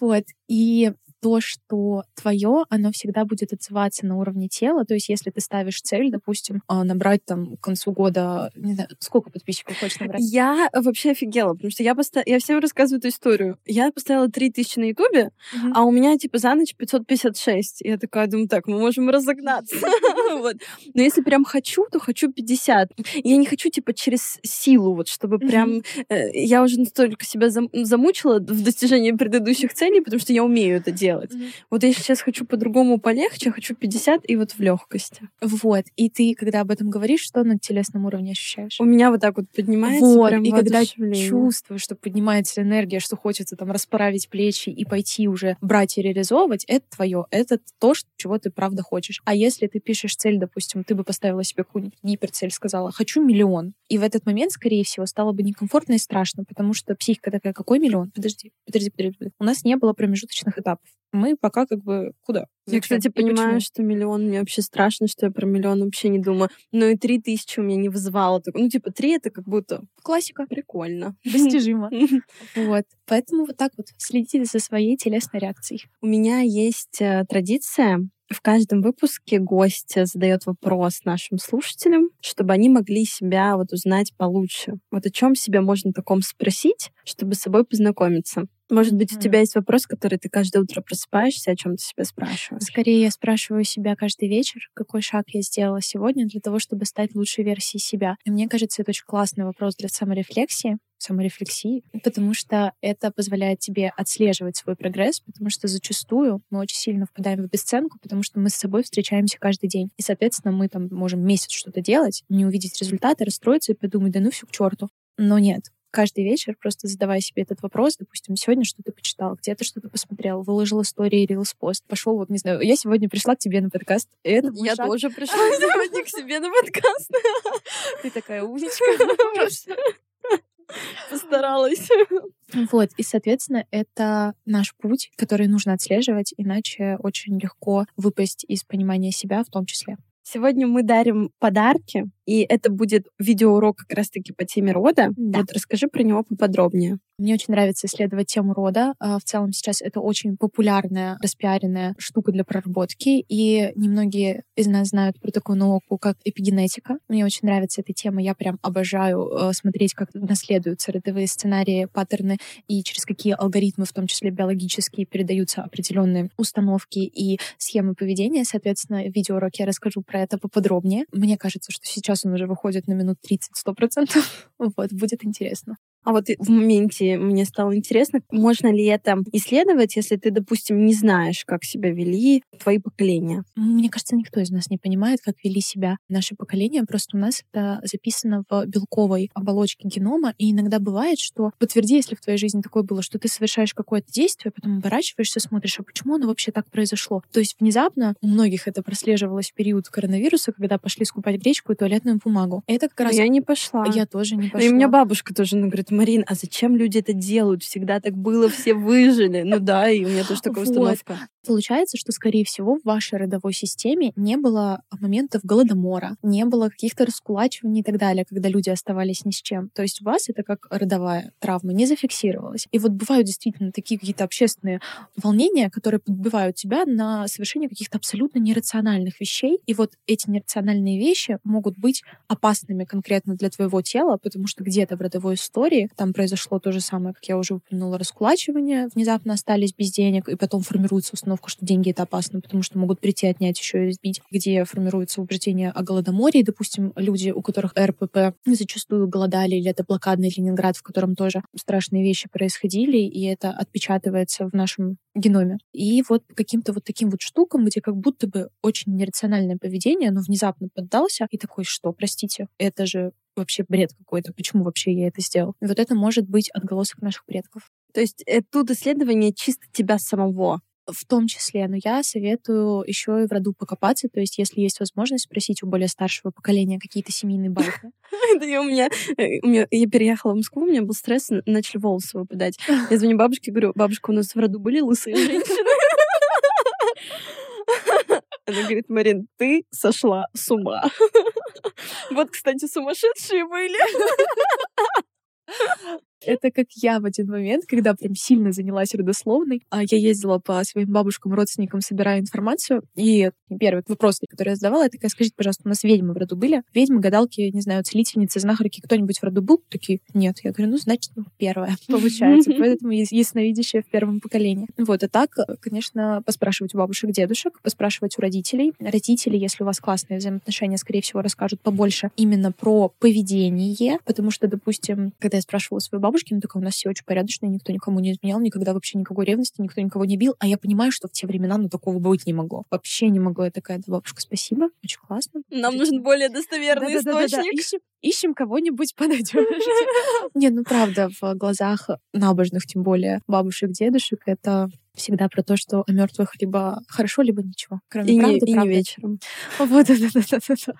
Вот. И то, что твое, оно всегда будет отзываться на уровне тела. То есть, если ты ставишь цель, допустим, а, набрать там к концу года, не знаю, сколько подписчиков хочешь набрать? Я вообще офигела, потому что я, поста... я всем рассказываю эту историю. Я поставила 3000 на Ютубе, mm-hmm. а у меня типа за ночь 556. Я такая думаю, так, мы можем разогнаться. (laughs) Но если прям хочу, то хочу 50. Я не хочу типа через силу, вот чтобы прям... Э, я уже настолько себя замучила в достижении предыдущих целей, потому что я умею это делать сделать. Mm-hmm. Вот я сейчас хочу по-другому полегче, хочу 50 и вот в легкости. Вот. И ты, когда об этом говоришь, что на телесном уровне ощущаешь? У меня вот так вот поднимается вот. прям И когда чувствуешь, что поднимается энергия, что хочется там расправить плечи и пойти уже брать и реализовывать, это твое. Это то, чего ты правда хочешь. А если ты пишешь цель, допустим, ты бы поставила себе какую-нибудь гиперцель, сказала «хочу миллион», и в этот момент, скорее всего, стало бы некомфортно и страшно, потому что психика такая «какой миллион? Подожди, подожди, подожди». У нас не было промежуточных этапов. Мы пока как бы куда? Я, кстати, понимаю, почему? что миллион мне вообще страшно, что я про миллион вообще не думаю. Но и три тысячи у меня не вызывало. Ну, типа, три это как будто классика. Прикольно. (laughs) Достижимо. (laughs) Вот. Поэтому вот так вот следите за своей телесной реакцией. У меня есть э, традиция в каждом выпуске гость задает вопрос нашим слушателям, чтобы они могли себя вот узнать получше. Вот о чем себя можно таком спросить, чтобы с собой познакомиться. Может быть, у тебя есть вопрос, который ты каждое утро просыпаешься, о чем ты себя спрашиваешь? Скорее, я спрашиваю себя каждый вечер, какой шаг я сделала сегодня для того, чтобы стать лучшей версией себя. И мне кажется, это очень классный вопрос для саморефлексии, саморефлексии, потому что это позволяет тебе отслеживать свой прогресс, потому что зачастую мы очень сильно впадаем в бесценку, потому что мы с собой встречаемся каждый день. И, соответственно, мы там можем месяц что-то делать, не увидеть результаты, расстроиться и подумать, да ну все к черту. Но нет, каждый вечер просто задавай себе этот вопрос. Допустим, сегодня что-то почитал, где-то что-то посмотрел, выложил истории, рилс пост, пошел, вот не знаю, я сегодня пришла к тебе на подкаст. Это я шаг. тоже (laughs) пришла сегодня к себе на подкаст. (laughs) Ты такая умничка. (laughs) Постаралась. Вот, и, соответственно, это наш путь, который нужно отслеживать, иначе очень легко выпасть из понимания себя в том числе. Сегодня мы дарим подарки, и это будет видеоурок как раз-таки по теме рода. Да. Вот расскажи про него поподробнее. Мне очень нравится исследовать тему рода. А, в целом сейчас это очень популярная, распиаренная штука для проработки, и немногие из нас знают про такую науку, как эпигенетика. Мне очень нравится эта тема. Я прям обожаю э, смотреть, как наследуются родовые сценарии, паттерны, и через какие алгоритмы, в том числе биологические, передаются определенные установки и схемы поведения. Соответственно, в видеоуроке я расскажу про это поподробнее. Мне кажется, что сейчас он уже выходит на минут 30-100%. (laughs) вот, будет интересно. А вот в моменте мне стало интересно, можно ли это исследовать, если ты, допустим, не знаешь, как себя вели твои поколения? Мне кажется, никто из нас не понимает, как вели себя наши поколения. Просто у нас это записано в белковой оболочке генома. И иногда бывает, что подтверди, если в твоей жизни такое было, что ты совершаешь какое-то действие, потом оборачиваешься, смотришь, а почему оно вообще так произошло? То есть внезапно у многих это прослеживалось в период коронавируса, когда пошли скупать гречку и туалетную бумагу. Это как раз... Я не пошла. Я тоже не пошла. И у меня бабушка тоже ну, говорит, Марин, а зачем люди это делают? Всегда так было, все выжили. Ну да, и у меня тоже такая установка. Получается, что, скорее всего, в вашей родовой системе не было моментов голодомора, не было каких-то раскулачиваний и так далее, когда люди оставались ни с чем. То есть у вас это как родовая травма не зафиксировалась. И вот бывают действительно такие какие-то общественные волнения, которые подбивают тебя на совершение каких-то абсолютно нерациональных вещей. И вот эти нерациональные вещи могут быть опасными конкретно для твоего тела, потому что где-то в родовой истории там произошло то же самое, как я уже упомянула, раскулачивание, внезапно остались без денег, и потом формируется установка установку, что деньги это опасно, потому что могут прийти, отнять еще и избить, где формируется убеждение о голодоморе. И, допустим, люди, у которых РПП зачастую голодали, или это блокадный Ленинград, в котором тоже страшные вещи происходили, и это отпечатывается в нашем геноме. И вот каким-то вот таким вот штукам, где как будто бы очень нерациональное поведение, оно внезапно поддался, и такой, что, простите, это же вообще бред какой-то, почему вообще я это сделал? И вот это может быть отголосок наших предков. То есть э, тут исследование чисто тебя самого в том числе, но я советую еще и в роду покопаться, то есть если есть возможность спросить у более старшего поколения какие-то семейные байки. (laughs) Это я у меня, я переехала в Москву, у меня был стресс, начали волосы выпадать. (laughs) Я звоню бабушке, говорю, бабушка, у нас в роду были лысые женщины. (laughs) Она говорит, Марин, ты сошла с ума. Вот, кстати, сумасшедшие были. Это как я в один момент, когда прям сильно занялась родословной. А я ездила по своим бабушкам, родственникам, собирая информацию. И первый вопрос, который я задавала, я такая, скажите, пожалуйста, у нас ведьмы в роду были? Ведьмы, гадалки, не знаю, целительницы, знахарки, кто-нибудь в роду был? Такие, нет. Я говорю, ну, значит, ну, первое (laughs) получается. Поэтому ясновидящее в первом поколении. Вот, а так, конечно, поспрашивать у бабушек, дедушек, поспрашивать у родителей. Родители, если у вас классные взаимоотношения, скорее всего, расскажут побольше именно про поведение, потому что, допустим, когда я спрашивала свою бабушку, бабушки, ну такая, у нас все очень порядочно, никто никому не изменял, никогда вообще никакой ревности, никто никого не бил. А я понимаю, что в те времена, ну, такого быть не могло. Вообще не могло. Я такая, да, бабушка, спасибо, очень классно. Нам нужен более достоверный источник. Ищем, кого-нибудь понадежнее. (laughs) Не, ну правда, в глазах набожных, тем более бабушек, дедушек, это всегда про то, что о мертвых либо хорошо, либо ничего. Кроме и правды, не, и не вечером. Вот, да, да, да, да.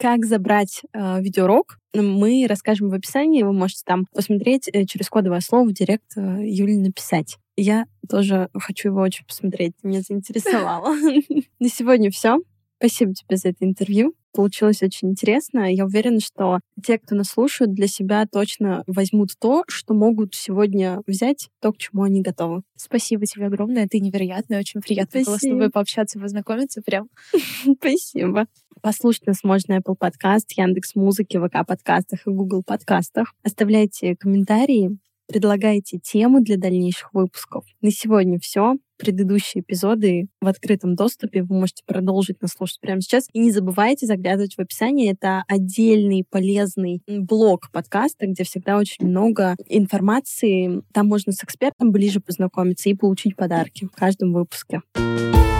Как забрать э, видеоурок, мы расскажем в описании. Вы можете там посмотреть э, через кодовое слово в директ э, Юли написать. Я тоже хочу его очень посмотреть. Меня заинтересовало. (laughs) На сегодня все. Спасибо тебе за это интервью. Получилось очень интересно. Я уверена, что те, кто нас слушают, для себя точно возьмут то, что могут сегодня взять, то, к чему они готовы. Спасибо тебе огромное. Ты невероятная. Очень приятно Спасибо. было с тобой пообщаться, познакомиться прям. (laughs) Спасибо. Послушать нас можно Apple Podcast, Яндекс Музыки, ВК подкастах и Google подкастах. Оставляйте комментарии, предлагайте темы для дальнейших выпусков. На сегодня все. Предыдущие эпизоды в открытом доступе вы можете продолжить нас слушать прямо сейчас. И не забывайте заглядывать в описание. Это отдельный полезный блог подкаста, где всегда очень много информации. Там можно с экспертом ближе познакомиться и получить подарки в каждом выпуске. thank you